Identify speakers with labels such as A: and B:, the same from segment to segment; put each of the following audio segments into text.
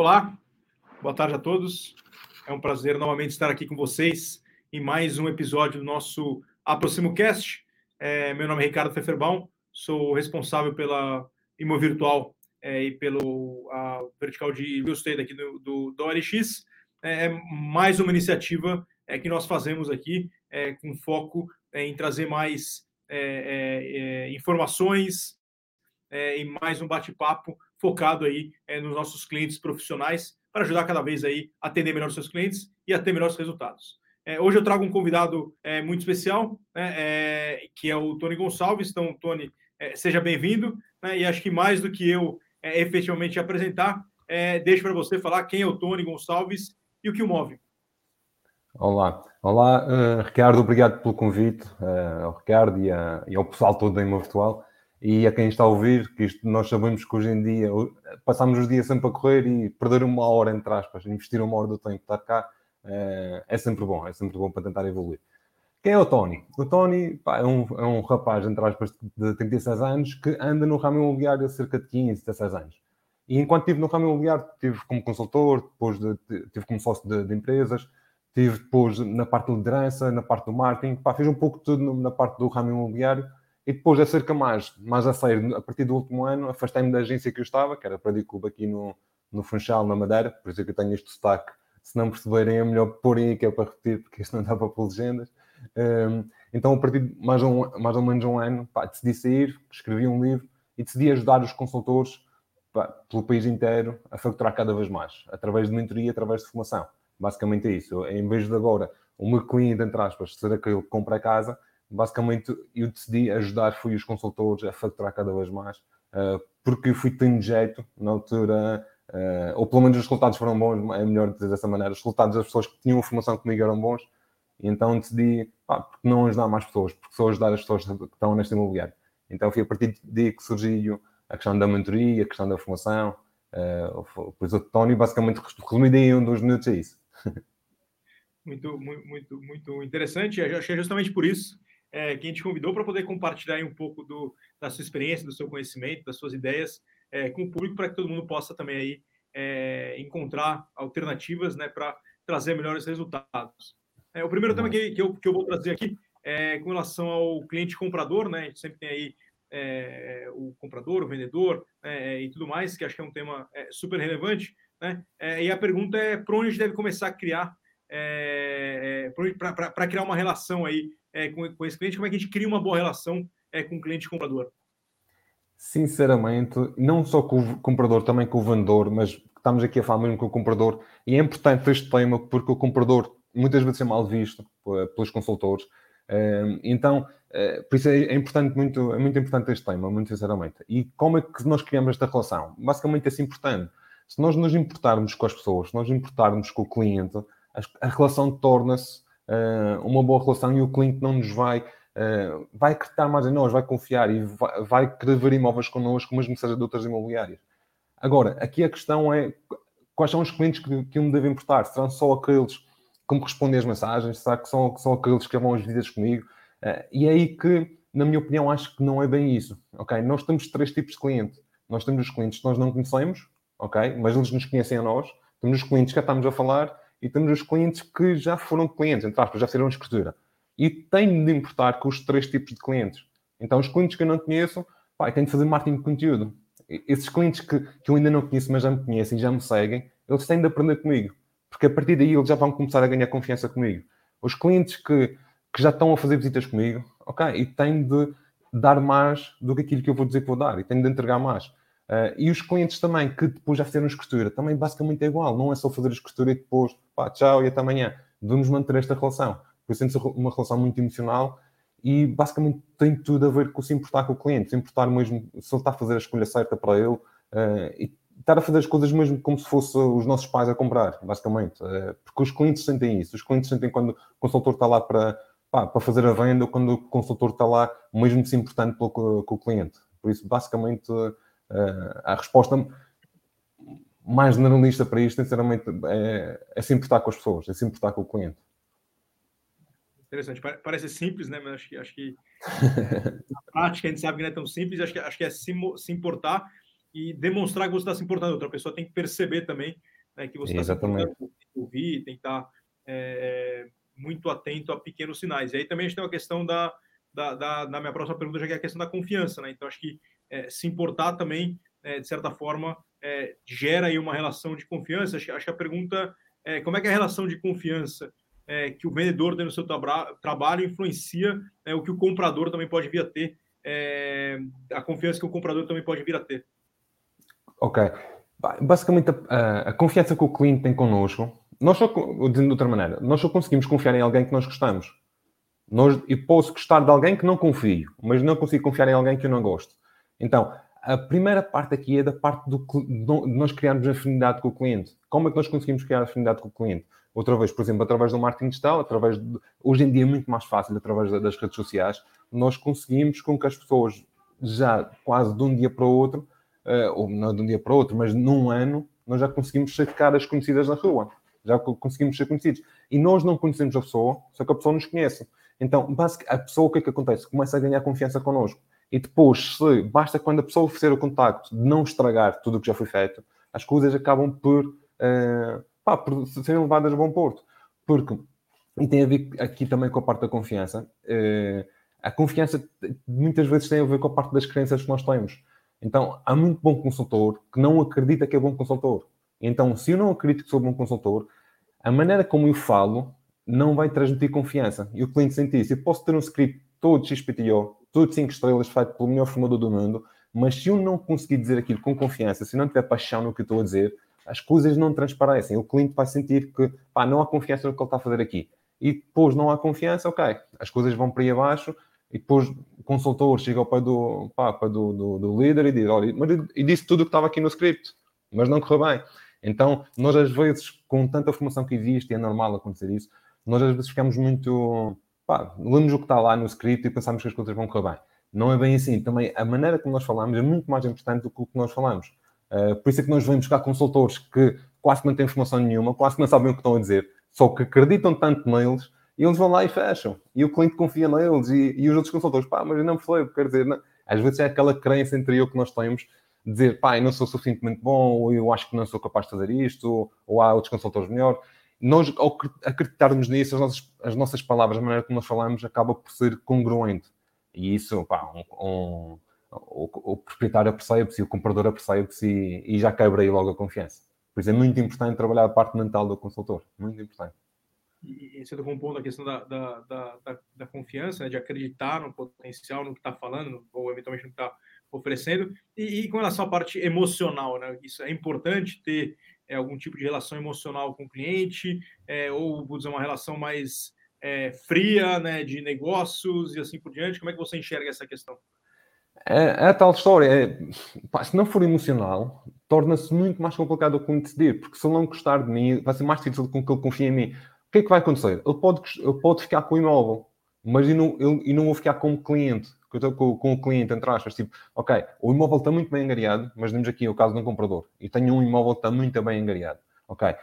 A: Olá, boa tarde a todos. É um prazer novamente estar aqui com vocês em mais um episódio do nosso Aproximo Cast. É, meu nome é Ricardo Feferbaum, sou responsável pela Imo Virtual é, e pelo a vertical de real estate aqui do, do, do. É, é mais uma iniciativa é, que nós fazemos aqui é, com foco é, em trazer mais é, informações e mais um bate-papo focado aí nos nossos clientes profissionais para ajudar cada vez aí a atender melhor os seus clientes e a ter melhores resultados. hoje eu trago um convidado muito especial, né, que é o Tony Gonçalves. Então, Tony, seja bem-vindo. Né, e acho que mais do que eu efetivamente apresentar, deixo para você falar quem é o Tony Gonçalves e o que o move.
B: Olá, olá uh, Ricardo, obrigado pelo convite uh, ao Ricardo e, a, e, ao pessoal todo da Ima Virtual e a quem está a ouvir, que isto nós sabemos que hoje em dia passamos os dias sempre a correr e perder uma hora, entre aspas, investir uma hora do tempo estar cá uh, é sempre bom, é sempre bom para tentar evoluir. Quem é o Tony? O Tony pá, é, um, é um rapaz, entre aspas, de 36 anos que anda no ramo imobiliário há cerca de 15, 16 anos. E enquanto estive no ramo imobiliário, estive como consultor, depois de, tive como sócio de, de empresas, Tive depois na parte de liderança, na parte do marketing, pá, fiz um pouco de tudo na parte do ramo imobiliário e depois, a cerca mais, mais a sério, a partir do último ano, afastei-me da agência que eu estava, que era para o Clube aqui no, no Funchal, na Madeira, por isso é que eu tenho este destaque. Se não perceberem, é melhor pôr aí, que é para repetir, porque isto não dá para pôr legendas. Um, então, a partir de mais, um, mais ou menos um ano, pá, decidi sair, escrevi um livro e decidi ajudar os consultores pá, pelo país inteiro a faturar cada vez mais, através de mentoria, através de formação. Basicamente é isso. Em vez de agora o meu cliente, entre aspas, ser aquele que compra a casa, basicamente eu decidi ajudar, fui os consultores a faturar cada vez mais, uh, porque fui tendo jeito na altura, uh, ou pelo menos os resultados foram bons, é melhor dizer dessa maneira, os resultados das pessoas que tinham formação comigo eram bons, então decidi, pá, porque não ajudar mais pessoas, porque só ajudar as pessoas que estão neste imobiliário. Então foi a partir daí que surgiu a questão da mentoria, a questão da formação, uh, pois o Tony basicamente resumido em dos minutos é isso.
A: Muito, muito, muito interessante. Eu achei justamente por isso é, que a gente convidou para poder compartilhar um pouco do, da sua experiência, do seu conhecimento, das suas ideias é, com o público, para que todo mundo possa também aí, é, encontrar alternativas né, para trazer melhores resultados. É, o primeiro tema que, que, eu, que eu vou trazer aqui é com relação ao cliente comprador, né? A gente sempre tem aí é, o comprador, o vendedor é, e tudo mais, que acho que é um tema é, super relevante. Né? É, e a pergunta é para onde a gente deve começar a criar, é, para criar uma relação aí é, com, com, esse cliente, como é que a gente cria uma boa relação é, com o cliente comprador?
B: Sinceramente, não só com o comprador, também com o vendedor, mas estamos aqui a falar mesmo com o comprador, e é importante este tema porque o comprador muitas vezes é mal visto pelos consultores. Então, eh, por isso é importante muito, é muito importante este tema, muito sinceramente. E como é que nós criamos esta relação? Basicamente é assim importante se nós nos importarmos com as pessoas, se nós importarmos com o cliente, a, relação torna-se uma boa relação e o cliente não nos vai, uh, vai acreditar mais em nós, vai confiar e vai, vai querer ver imóveis connosco, mesmo que seja de outras imobiliárias. Agora, aqui a questão é quais são os clientes que, que me devo importar? Serão só aqueles que me respondem as mensagens? Será que são, que são aqueles que vão as visitas comigo? Uh, e é aí que, na minha opinião, acho que não é bem isso. Ok? Nós temos três tipos de cliente. Nós temos os clientes que nós não conhecemos, ok? Mas eles nos conhecem a nós. Temos os clientes que já estamos a falar e temos os clientes que já foram clientes, entre aspas, já fizeram escritura. E tem de importar com os três tipos de clientes. Então, os clientes que eu não conheço, pá, tenho de fazer marketing de conteúdo. Esses clientes que, que eu ainda não conheço, mas já me conhecem, já me seguem, eles têm de aprender comigo. Porque a partir daí eles já vão começar a ganhar confiança comigo. Os clientes que, que já estão a fazer visitas comigo, ok? E têm de dar mais do que aquilo que eu vou dizer que vou dar. E têm de entregar mais. Uh, e os clientes também, que depois já fizeram escritura, também basicamente é igual. Não é só fazer a escritura e depois, pá, tchau e até amanhã. Devemos manter esta relação. Por isso, uma relação muito emocional e basicamente tem tudo a ver com se importar com o cliente, se importar mesmo, se ele está a fazer a escolha certa para ele uh, e estar a fazer as coisas mesmo como se fossem os nossos pais a comprar, basicamente. Uh, porque os clientes sentem isso. Os clientes sentem quando o consultor está lá para, pá, para fazer a venda ou quando o consultor está lá mesmo se importando pelo, com o cliente. Por isso, basicamente Uh, a resposta mais generalista para isto, sinceramente, é, é se importar com as pessoas, é se importar com o cliente.
A: Interessante. Parece simples, né? Mas acho que, acho que na prática a gente sabe que não é tão simples. Acho que, acho que é se, se importar e demonstrar que você está se importando. Outra pessoa tem que perceber também né, que você está se importando, tem que ouvir, tem que estar tá, é, muito atento a pequenos sinais. E aí também a gente tem uma questão da, da, da, da minha próxima pergunta, já que é a questão da confiança. Né? Então, acho que é, se importar também, é, de certa forma, é, gera aí uma relação de confiança. Acho, acho que a pergunta é como é que é a relação de confiança é, que o vendedor tem no seu tra trabalho influencia é, o que o comprador também pode vir a ter, a confiança que o comprador também pode vir a ter.
B: Ok. Basicamente, a, a confiança que o cliente tem connosco, nós só, dizendo de outra maneira, nós só conseguimos confiar em alguém que nós gostamos. Nós, eu posso gostar de alguém que não confio, mas não consigo confiar em alguém que eu não gosto. Então, a primeira parte aqui é da parte do, de nós criarmos afinidade com o cliente. Como é que nós conseguimos criar afinidade com o cliente? Outra vez, por exemplo, através do marketing digital, através de, hoje em dia é muito mais fácil, através das redes sociais, nós conseguimos com que as pessoas já quase de um dia para o outro, uh, ou não de um dia para o outro, mas num ano, nós já conseguimos ser caras conhecidas na rua. Já conseguimos ser conhecidos. E nós não conhecemos a pessoa, só que a pessoa nos conhece. Então, a pessoa, o que é que acontece? Começa a ganhar confiança connosco. E depois, se basta quando a pessoa oferecer o contacto não estragar tudo o que já foi feito, as coisas acabam por, uh, pá, por serem levadas a bom porto. Porque, e tem a ver aqui também com a parte da confiança, uh, a confiança muitas vezes tem a ver com a parte das crenças que nós temos. Então, há muito bom consultor que não acredita que é bom consultor. Então, se eu não acredito que sou bom consultor, a maneira como eu falo não vai transmitir confiança. E o cliente sente isso. Eu posso ter um script todo XPTO, tudo 5 estrelas, feito pelo melhor formador do mundo, mas se eu não conseguir dizer aquilo com confiança, se não tiver paixão no que estou a dizer, as coisas não transparecem. O cliente vai sentir que pá, não há confiança no que ele está a fazer aqui. E depois não há confiança, ok, as coisas vão para aí abaixo, e depois o consultor chega ao pé do, pá, do, do, do, líder e diz: olha, e disse tudo o que estava aqui no script, mas não correu bem. Então, nós às vezes, com tanta formação que existe, é normal acontecer isso, nós às vezes ficamos muito pá, lemos o que está lá no script e pensamos que as coisas vão correr bem. Não é bem assim. Também a maneira como nós falamos é muito mais importante do que o que nós falamos. Uh, por isso é que nós vamos buscar consultores que quase que não têm informação nenhuma, quase que não sabem o que estão a dizer, só que acreditam tanto neles e eles vão lá e fecham. E o cliente confia neles e, e os outros consultores, pá, mas eu não percebo, quer dizer, não. às vezes é aquela crença interior que nós temos de dizer, pá, eu não sou suficientemente bom, ou eu acho que não sou capaz de fazer isto, ou, ou há outros consultores melhores nós, ao acreditarmos nisso, as nossas, as nossas palavras, a maneira como nós falamos, acaba por ser congruente. E isso, pá, um, um, o, o, proprietário percebe-se, o comprador percebe-se e, e, já quebra aí logo a confiança. Por isso é muito importante trabalhar a parte mental do consultor. Muito importante.
A: E, você tocou um ponto a questão da, da, da, da, da confiança, né, de acreditar no potencial, no que está falando, ou eventualmente no que está oferecendo. E, e, com relação à parte emocional, né, isso é importante ter é, algum tipo de relação emocional com o cliente, é, ou vou dizer, uma relação mais é, fria, né, de negócios e assim por diante? Como é que você enxerga essa questão?
B: É, é a tal história. É, se não for emocional, torna-se muito mais complicado cliente decidir, porque se ele não gostar de mim, vai ser mais difícil com que ele confie em mim. O que é que vai acontecer? Ele pode, ele pode ficar com o imóvel, mas eu não, eu, eu não vou ficar como cliente que eu estou com, com, o cliente, entre aspas, tipo, ok, o imóvel está muito bem angariado, mas temos aqui o caso de um comprador, e tenho um imóvel que está muito bem angariado, ok, uh,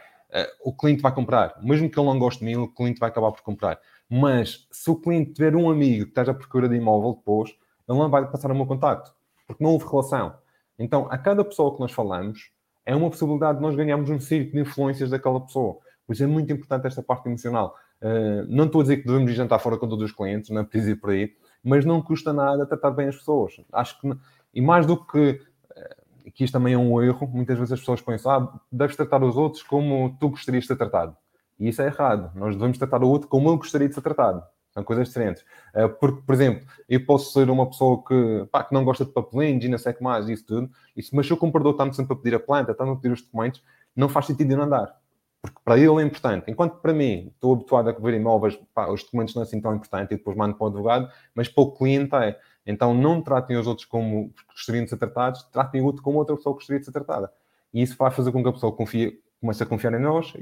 B: o cliente vai comprar, mesmo que ele não goste de mim, o cliente vai acabar por comprar, mas se o cliente tiver um amigo que esteja à procura de imóvel depois, ele não vai passar o meu contacto, porque não houve relação. Então, a cada pessoa que nós falamos, é uma possibilidade de nós ganharmos um círculo de influências daquela pessoa. Por isso é muito importante esta parte emocional. Uh, não estou a dizer que devemos jantar fora com todos os clientes, não é preciso ir por aí, mas não custa nada tratar bem as pessoas. Acho que, e mais do que, eh, que isto também é um erro, muitas vezes as pessoas pensam, ah, deves tratar os outros como tu gostarias de ser tratado. E isso é errado. Nós devemos tratar o outro como eu gostaria de ser tratado. São coisas diferentes. Eh, porque, por exemplo, eu posso ser uma pessoa que, pá, que não gosta de papelinhos e não sei o que mais, isso tudo, mas se o comprador está-me sempre a pedir a planta, está-me a pedir os documentos, não faz sentido eu não andar porque para ele é importante. Enquanto para mim, estou habituado a ver imóveis, pá, os documentos não é assim tão importante e depois mando para o advogado, mas para o cliente é. Então não tratem os outros como gostariam de ser tratados, tratem o outro como outra pessoa gostaria de ser tratada. E isso vai fazer com que a pessoa confie, comece a confiar em nós,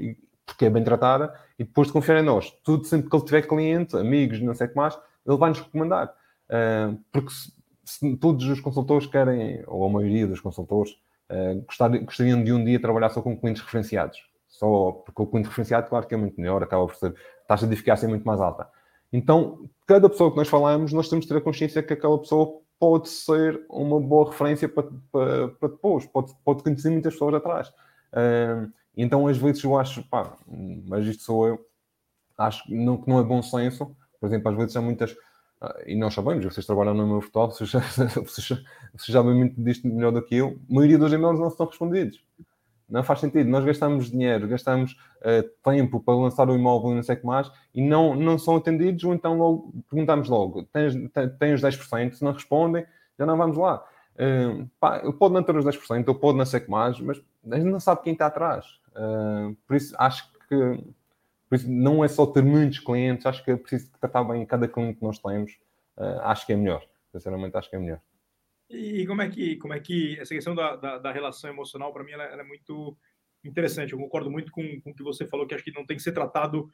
B: porque é bem tratada, e depois de confiar em nós, tudo sempre que ele tiver cliente, amigos, não sei o que mais, ele vai nos recomendar. Uh, porque se, se, todos os consultores querem, ou a maioria dos consultores, uh, gostariam de um dia trabalhar só com clientes referenciados só porque o cliente referenciado, claro que é muito melhor, acaba por ser, a taxa de eficácia é muito mais alta. Então, cada pessoa que nós falamos, nós temos de ter a consciência que aquela pessoa pode ser uma boa referência para, para, para depois, pode, pode conhecer muitas pessoas atrás. Uh, então, às vezes, eu acho, pá, mas isto sou eu, acho que não, que não é bom senso. Por exemplo, às vezes há muitas, uh, e nós sabemos, vocês trabalham no meu futebol, vocês vocês, já muito disto melhor do que eu. A maioria dos e-mails não estão respondidos. Não faz sentido. Nós gastamos dinheiro, gastamos uh, tempo para lançar o imóvel e não sei o que mais, e não, não são atendidos, ou então logo, perguntamos logo: tens, tens 10%? Se não respondem, já não vamos lá. Uh, pá, eu pode não ter os 10%, eu pode não sei o que mais, mas a gente não sabe quem está atrás. Uh, por isso, acho que por isso, não é só ter muitos clientes, acho que é preciso tratar bem cada cliente que nós temos. Uh, acho que é melhor. Sinceramente, acho que é melhor.
A: E como é que, como é que essa questão da, da, da relação emocional, para mim, ela, ela, é muito interessante. Eu concordo muito com, com o que você falou, que acho que não tem que ser tratado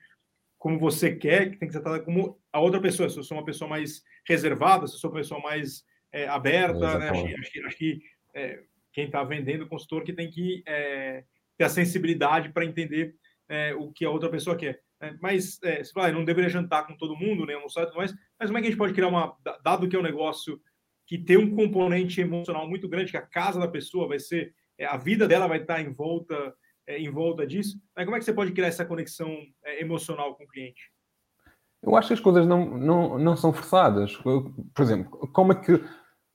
A: como você quer, que tem que ser tratado como a outra pessoa. Se eu sou uma pessoa mais reservada, se eu sou uma pessoa mais é, aberta, né? acho, acho, acho, que é, quem está vendendo, o consultor, que tem que é, ter a sensibilidade para entender é, o que a outra pessoa quer. É, mas é, você fala, não deveria jantar com todo mundo, nem almoçar tudo mais, mas como é que a gente pode criar uma. Dado que é um negócio que tem um componente emocional muito grande, que a casa da pessoa vai ser, é, a vida dela vai estar em volta, é, em volta disso. Mas como é que você pode criar essa conexão é, emocional com o cliente?
B: Eu acho que as coisas não, não, não são forçadas. Por exemplo, como é que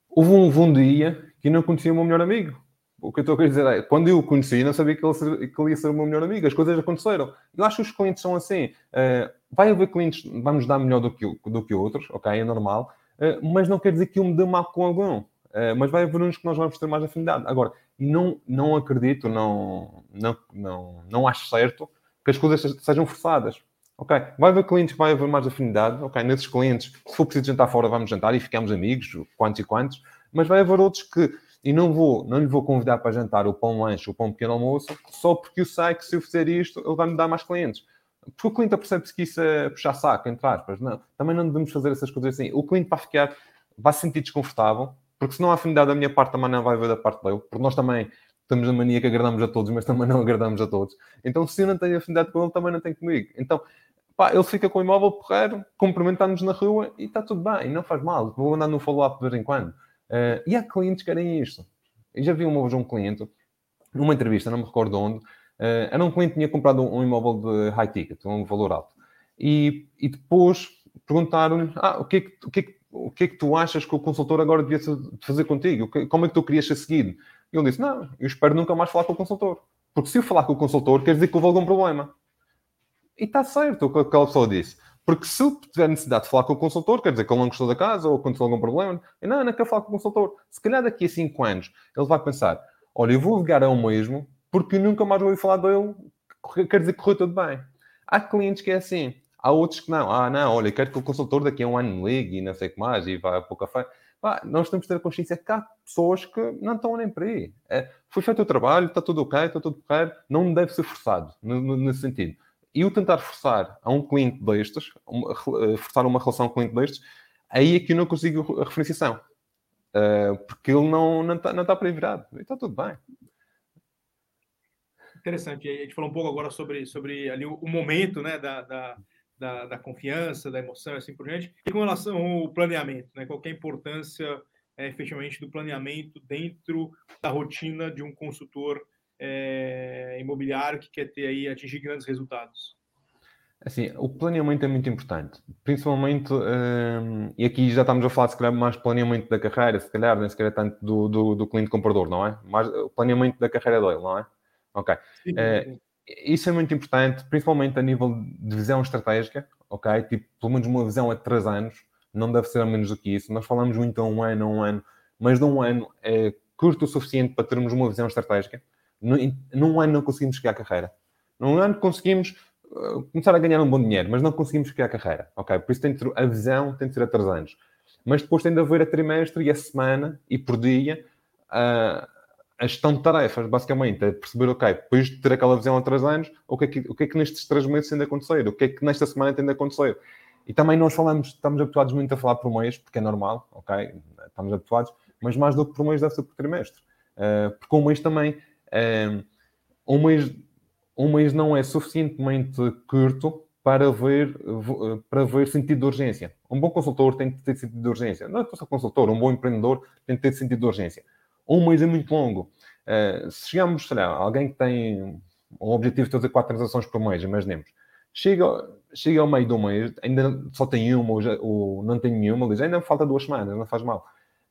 B: houve um, um dia que não conhecia o meu melhor amigo? O que eu estou a querer dizer é, quando eu o conheci, não sabia que ele, que ele ia ser o meu melhor amigo. As coisas aconteceram. Eu acho que os clientes são assim. Uh, vai haver clientes que vamos dar melhor do que, do que outros, ok? É normal. Eh, mas não quer dizer que eu me dê mal com algum. Mas vai haver uns que nós vamos ter mais afinidade. Agora, não, não acredito, não, não, não, não acho certo que as coisas sejam forçadas. Ok, vai haver clientes vai haver mais afinidade. Ok, nesses clientes, se for preciso jantar fora, vamos jantar e ficamos amigos, quantos e quantos. Mas vai haver outros que, e não vou, não lhe vou convidar para jantar o pão lanche, o pão pequeno almoço, só porque eu sei que se eu fizer isto, ele vai me dar mais clientes. Porque o cliente percebe-se que isso é puxar saco, entre aspas. Não, também não devemos fazer essas coisas assim. O cliente vai ficar, vai se sentir desconfortável, porque se não há afinidade da minha parte, também não vai haver da parte dele. Porque nós também temos a mania que agradamos a todos, mas também não agradamos a todos. Então, se eu não tenho afinidade com ele, também não tem comigo. Então, pá, ele fica com o imóvel porreiro, cumprimentar-nos na rua e está tudo bem, não faz mal. Vou andar no follow-up de vez em quando. Uh, e há clientes que querem isto. Eu já vi uma vez um cliente, numa entrevista, não me recordo onde, Uh, era um cliente que tinha comprado um, um, imóvel de high ticket, um valor alto. E, e depois perguntaram-lhe: ah, o, que é que, o, que é que, o que é que tu achas que o consultor agora devia fazer contigo? Como é que tu querias ser seguido? E ele disse: Não, eu espero nunca mais falar com o consultor. Porque se eu falar com o consultor, quer dizer que houve algum problema. E está certo o que aquela pessoa disse. Porque se eu tiver necessidade de falar com o consultor, quer dizer que ele não gostou da casa ou aconteceu algum problema, e não, não quero falar com o consultor. Se calhar daqui a 5 anos ele vai pensar: olha, eu vou ligar a um mesmo porque nunca mais ouvi falar dele, quer dizer que correu tudo bem. Há clientes que é assim, há outros que não. Ah, não, olha, quero que o consultor daqui a um ano ligue e não sei o que mais e vá para o café. Ah, nós temos que ter a consciência que há pessoas que não estão nem para aí. É, foi feito o trabalho, está tudo ok, está tudo correto, não deve ser forçado nesse sentido. E o tentar forçar a um cliente destes, eh, forçar uma relação com um cliente destes, aí é que eu não consigo a referenciação. Uh, porque ele não, não, está, não está para aí virado. E está tudo bem.
A: Interessante. A gente falou um pouco agora sobre, sobre ali o, momento né, da, da, da, da, confiança, da emoção e assim por diante. E com relação ao planeamento, né, qual é a importância é, efetivamente do planeamento dentro da rotina de um consultor é, imobiliário que quer ter aí, atingir grandes resultados?
B: Assim, o planeamento é muito importante, principalmente, hum, e aqui já estamos a falar, se calhar, mais planeamento da carreira, se calhar, nem sequer é tanto do, do, do cliente comprador, não é? Mais o planeamento da carreira dele, não é? Ok. Sim, uh, isso é muito importante, principalmente a nível de visão estratégica, ok? Tipo, pelo menos uma visão a três anos, não deve ser a menos do que isso. Nós falamos muito a um ano, a um ano, mas de um ano é curto o suficiente para termos uma visão estratégica. Num ano não conseguimos chegar à carreira. Num ano conseguimos uh, começar a ganhar um bom dinheiro, mas não conseguimos chegar à carreira, ok? Por isso tem ter, a visão tem de ser a três anos. Mas depois tem de haver a trimestre e a semana e por dia uh, a gestão de tarefas, basicamente, é perceber, ok, depois de ter aquela visão há três anos, o que, é que, o que é que nestes três meses tem de acontecer? O que é que nesta semana tem de acontecer? E também nós falamos, estamos habituados muito a falar por mês, porque é normal, ok? Estamos habituados, mas mais do que por mês deve ser por trimestre. Uh, porque um mês também, uh, um, mês, um mês não é suficientemente curto para ver, para ver sentido de urgência. Um bom consultor tem que ter sentido de urgência. Não é só consultor, um bom empreendedor tem que ter sentido de urgência. Um mês é muito longo. Uh, se chegamos, sei lá, alguém que tem um objetivo de fazer quatro transações por mês, imaginemos, chega, chega ao meio do mês, ainda só tem uma ou, já, ou não tem nenhuma, diz, ainda falta duas semanas, não faz mal.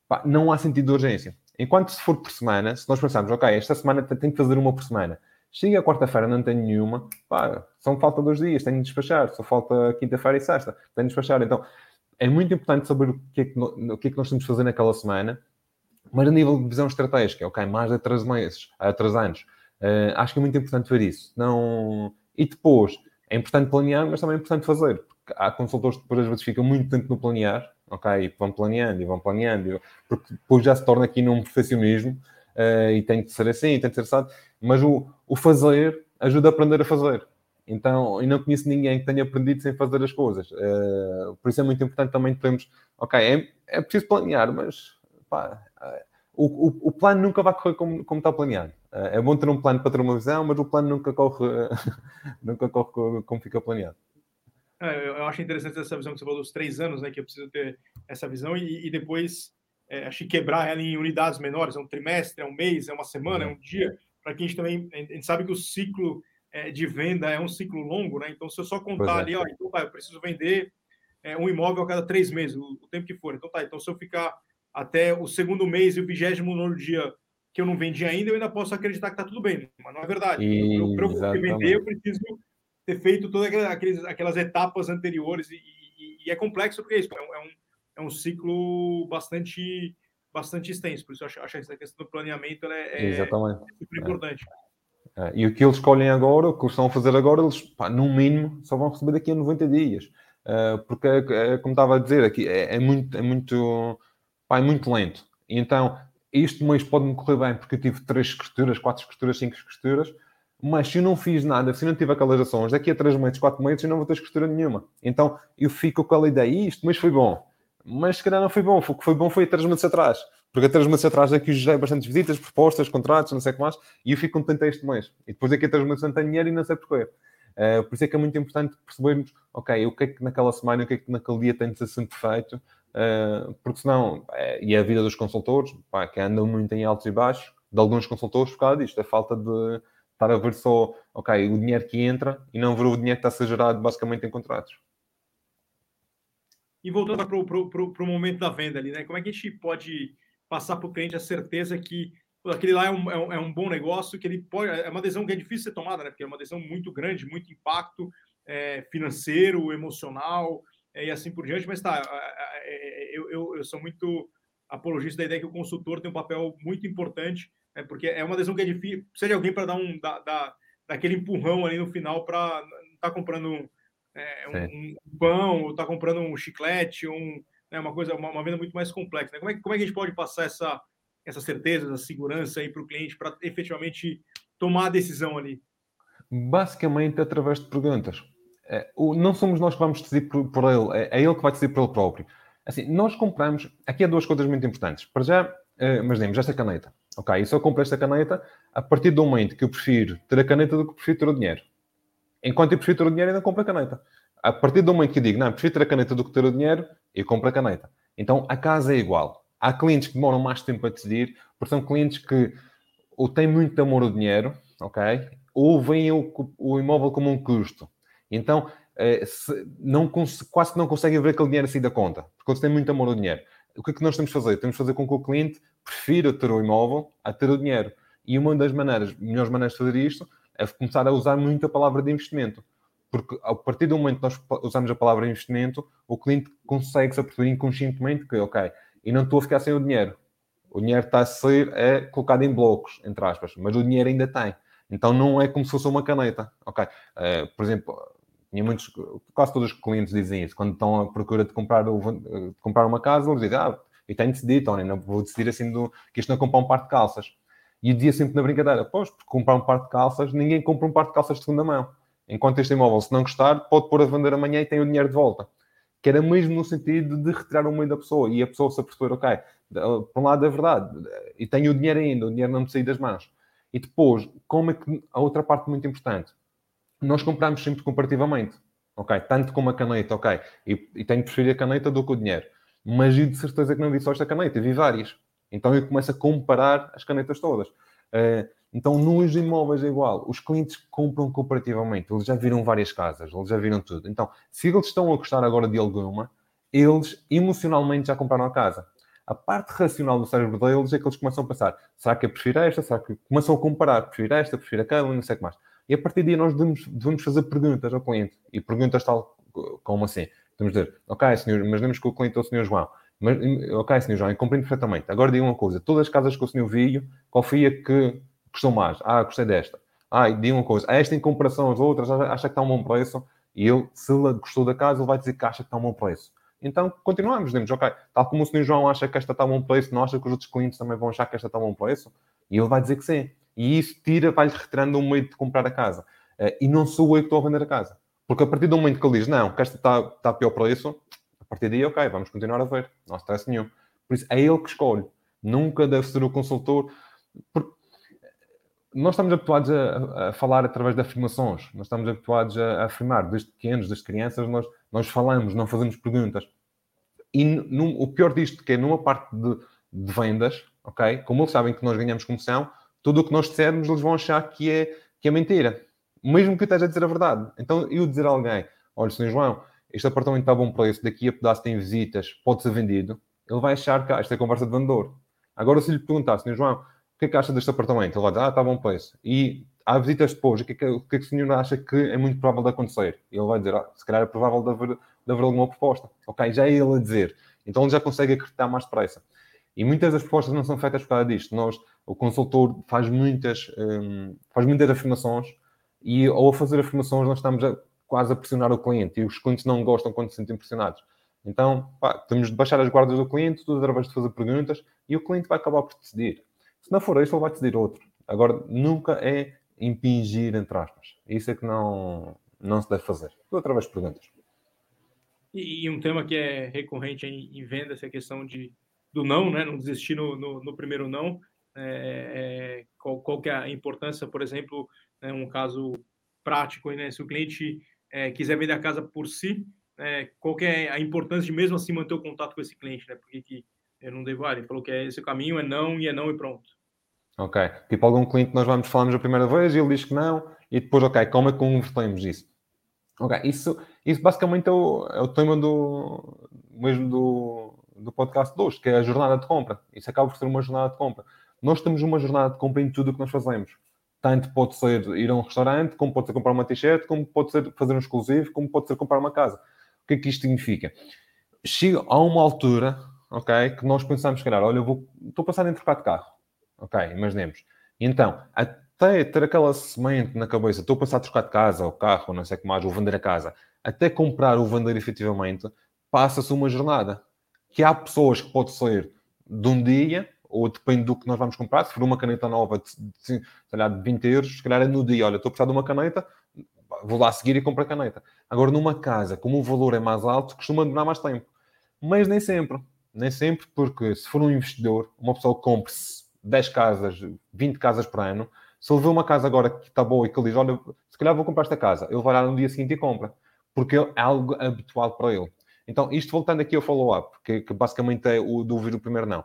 B: Pá, não há sentido de urgência. Enquanto se for por semana, se nós pensarmos, ok, esta semana tenho que fazer uma por semana, chega a quarta-feira, não tenho nenhuma, pá, só falta dois dias, tenho de despachar, só falta quinta-feira e sexta, tenho de despachar. Então, é muito importante saber o que é que, o que, é que nós temos de fazer naquela semana, mas a nível de visão estratégica, ok, mais de três meses, a três anos, uh, acho que é muito importante ver isso. Não... E depois, é importante planear, mas também é importante fazer. Porque há consultores que depois às vezes ficam muito tempo no planear, ok? E vão planeando e vão planeando, porque depois já se torna aqui num perfeccionismo uh, e tem que ser assim, tem que ser assim. Mas o, o fazer ajuda a aprender a fazer. Então, eu não conheço ninguém que tenha aprendido sem fazer as coisas. Uh, por isso é muito importante também termos, ok, é, é preciso planear, mas pá, o, o, o, plano nunca vai correr como, como está planeado. Uh, é bom ter um plano para ter uma visão, mas o plano nunca corre, nunca corre como fica planeado.
A: É, eu acho interessante essa visão que você falou dos três anos, né? Que eu preciso ter essa visão e, e depois é, acho que quebrar ela em unidades menores, é um trimestre, é um mês, é uma semana, é um dia, para que a gente também a gente sabe que o ciclo é, de venda é um ciclo longo, né? Então, se eu só contar é. ali, ó, então tá, eu preciso vender é, um imóvel a cada três meses, o, o, tempo que for. Então tá, então se eu ficar até o segundo mês e o vigésimo nono dia que eu não vendi ainda, eu ainda posso acreditar que tá tudo bem, mas não é verdade. Para eu vender, eu preciso ter feito todas aquelas, aquelas etapas anteriores e, e, e, é complexo porque é isso, é um, é um, é ciclo bastante bastante extenso, por isso eu acho, acho que essa questão do planeamento é, é, é super importante.
B: É. E o que eles escolhem agora, o que eles estão a fazer agora, eles, pá, no mínimo, só vão receber daqui a 90 dias. Porque, é, como estava a dizer, aqui é, é muito, é muito, pá, é muito lento. Então, este mês pode-me correr bem, porque eu tive três escrituras, quatro escrituras, cinco escrituras, mas se eu não fiz nada, se eu não tive aquelas ações, daqui a três meses, quatro meses, eu não vou ter escritura nenhuma. Então, eu fico com aquela ideia, isto mês foi bom. Mas se calhar não foi bom, o que foi bom foi três meses atrás. Porque três meses atrás é que eu gerei bastantes visitas, propostas, contratos, não sei o que mais, e eu fico contente este mês. E depois daqui a três meses não tenho dinheiro e não sei porquê. Uh, por isso é que é muito importante percebermos, ok, o que é que naquela semana, o que é que naquele dia tem de ser sempre feito, porque senão, é, e é a vida dos consultores, pá, que andam muito em altos e baixos, de alguns consultores por causa disto, é falta de estar a ver só, ok, o dinheiro que entra e não ver o dinheiro que está a ser gerado basicamente em contratos.
A: E voltando para o momento da venda ali, né? Como é que a gente pode passar para o cliente a certeza que aquele lá é um, é um, é um, bom negócio, que ele pode. É uma decisão que é difícil ser tomada, né? Porque é uma decisão muito grande, muito impacto é, financeiro, emocional e assim por diante. Mas tá, é, eu, eu, eu, sou muito apologista da ideia que o consultor tem um papel muito importante, né? porque é uma decisão que é difícil. Precisa de alguém para dar um da, da, daquele empurrão ali no final para não estar tá comprando é, um, um, pão, ou estar tá comprando um chiclete, um né, uma coisa, uma, uma, venda muito mais complexa. Né? Como, é, como é que a gente pode passar essa, essa certeza, essa segurança aí para o cliente para efetivamente tomar a decisão ali?
B: Basicamente através de perguntas. O, não somos nós que vamos decidir por, ele, é, é, ele que vai decidir por ele próprio. Assim, nós compramos. Aqui há duas coisas muito importantes. Para já, é, imaginemos esta caneta. Ok, e eu compro esta caneta, a partir do momento que eu prefiro ter a caneta do que prefiro ter o dinheiro. Enquanto eu prefiro ter o dinheiro, ainda compro a caneta. A partir do momento que eu digo, não, prefiro ter a caneta do que ter o dinheiro, eu compro a caneta. Então a casa é igual. Há clientes que demoram mais tempo a decidir, porque são clientes que ou têm muito amor ao dinheiro, ok? Ou veem o, o imóvel como um custo. Então eh, não, quase que não conseguem ver aquele dinheiro sair da conta, porque eles têm muito amor ao dinheiro. O que é que nós temos de fazer? Temos de fazer com que o cliente prefira ter o imóvel a ter o dinheiro. E uma das maneiras, melhores maneiras de fazer isto é começar a usar muito a palavra de investimento porque a partir do momento que nós usamos a palavra investimento, o cliente consegue se aperceber inconscientemente que, ok, e não estou a ficar sem o dinheiro. O dinheiro está a ser é, colocado em blocos, entre aspas, mas o dinheiro ainda tem. Então não é como se fosse uma caneta, ok? Uh, por exemplo, muitos, quase todos os clientes dizem isso, quando estão à procura de comprar, de comprar uma casa, eles dizem, ah, e tenho de decidir, Tony, não vou decidir assim do, que isto não é comprar um par de calças. E eu dizia sempre na brincadeira, pois, porque comprar um par de calças, ninguém compra um par de calças de segunda mão enquanto este imóvel, se não gostar, pode pôr a vender amanhã e tem o dinheiro de volta. Que era mesmo no sentido de retirar o meio da pessoa e a pessoa se aperceber, ok, por um lado é verdade, e tenho o dinheiro ainda, o dinheiro não me sair das mãos. E depois, como é que a outra parte muito importante? Nós compramos sempre comparativamente. ok? Tanto como a caneta, ok? E, e tenho que preferir a caneta do que o dinheiro. Mas e de certeza que não vi só esta caneta, vi várias. Então eu começo a comparar as canetas todas. Uh, então nos imóveis é igual. Os clientes compram cooperativamente. Eles já viram várias casas, eles já viram tudo. Então, se eles estão a gostar agora de alguma, eles emocionalmente já compraram a casa. A parte racional do cérebro deles é que eles começam a pensar: será que eu prefiro esta? Será que começam a comparar? Prefiro esta, prefiro aquela, não sei o que mais. E a partir daí nós devemos, devemos fazer perguntas ao cliente. E perguntas tal como assim. Devemos dizer, ok, senhor, imaginemos que o cliente é o senhor João. Mas, ok, senhor João, eu compreendo perfeitamente. Agora diga uma coisa: todas as casas que o senhor viu, qual foi a que gostou mais? Ah, gostei desta. Ah, diga uma coisa: esta em comparação às outras, acha que está um bom preço? E ele, se ele gostou da casa, ele vai dizer que acha que está um bom preço. Então, continuamos, dizemos, ok, tal como o senhor João acha que esta está a bom preço, não acha que os outros clientes também vão achar que esta está a bom preço? E ele vai dizer que sim. E isso tira, vai-lhe retirando o medo de comprar a casa. Uh, e não sou eu que estou a vender a casa. Porque a partir do momento que ele diz, não, que esta está, está pior preço, a partir daí, ok, vamos continuar a ver. Não há stress nenhum. Por isso, é ele que escolhe. Nunca deve ser o consultor. Porque nós estamos habituados a, a, falar através de afirmações. Nós estamos habituados a, a afirmar. Desde pequenos, desde crianças, nós nós falamos, não fazemos perguntas. E no, o pior disto, que é numa parte de, de, vendas, ok? Como eles sabem que nós ganhamos comissão, tudo o que nós dissermos, eles vão achar que é, que é mentira. Mesmo que esteja a dizer a verdade. Então, eu dizer a alguém, olha, Sr. João, este apartamento está a bom preço, daqui a pedaço tem visitas, pode ser vendido, ele vai achar que ah, esta é conversa de vendedor. Agora, se lhe perguntar, Sr. João, o que é que acha deste apartamento? Ele vai dizer, ah, está a bom preço. E há visitas depois, o que, é que, o que é que o senhor acha que é muito provável de acontecer? Ele vai dizer, ah, se calhar é provável de haver, de haver alguma proposta. Ok, já é ele a dizer. Então ele já consegue acreditar mais depressa. E muitas das propostas não são feitas por causa disto. Nós, o consultor faz muitas, um, faz muitas afirmações e ao fazer afirmações nós estamos a, quase a pressionar o cliente e os clientes não gostam quando se sentem pressionados. Então, pá, temos de baixar as guardas do cliente, tudo através de fazer perguntas e o cliente vai acabar por decidir. Se não for isso, ele vai decidir outro. Agora, nunca é impingir, entre aspas. Isso é que não, não se deve fazer. Tudo através de perguntas.
A: E, e, um tema que é recorrente em, em vendas é a questão de, do não, né? Não desistir no, no, no primeiro não. É, é, qual, qual que é a importância, por exemplo, né, um caso prático, né? Se o cliente é, quiser vender a casa por si, é, qual que é a importância de mesmo assim manter o contato com esse cliente, né? Porque que eu não devo, ah, ele falou que é esse o caminho, é não e é não e pronto.
B: Ok. Tipo, algum cliente nós vamos falamos a primeira vez e ele diz que não, e depois, ok, como é que convertemos isso? Ok, isso, isso basicamente é o, é o tema do mesmo do, do podcast de hoje, que é a jornada de compra. Isso acaba por ser uma jornada de compra. Nós temos uma jornada de compra em tudo o que nós fazemos. Tanto pode ser ir a um restaurante, como pode ser comprar uma t-shirt, como pode ser fazer um exclusivo, como pode ser comprar uma casa. O que é que isto significa? Chega a uma altura, ok, que nós pensamos, calhar, olha, eu vou, estou a passar em trocar de carro Ok, imaginemos. Então, até ter aquela semente na cabeça, estou a passar a trocar de casa, ou carro, ou não sei o que mais, ou vender a casa, até comprar ou vender efetivamente, passa-se uma jornada. Que há pessoas que pode ser de um dia, ou depende do que nós vamos comprar. Se for uma caneta nova de, de, de, de 20 euros, se calhar é no dia, olha, estou a precisar de uma caneta, vou lá seguir e compro a caneta. Agora, numa casa, como o valor é mais alto, costuma demorar mais tempo. Mas nem sempre. Nem sempre, porque se for um investidor, uma pessoa compre-se 10 casas, 20 casas por ano, se ele vê uma casa agora que está boa e que ele diz, olha, se calhar vou comprar esta casa, ele vai lá no dia seguinte e compra, porque é algo habitual para ele. Então, isto voltando aqui ao follow-up, que, que, basicamente é o do ouvir o primeiro não.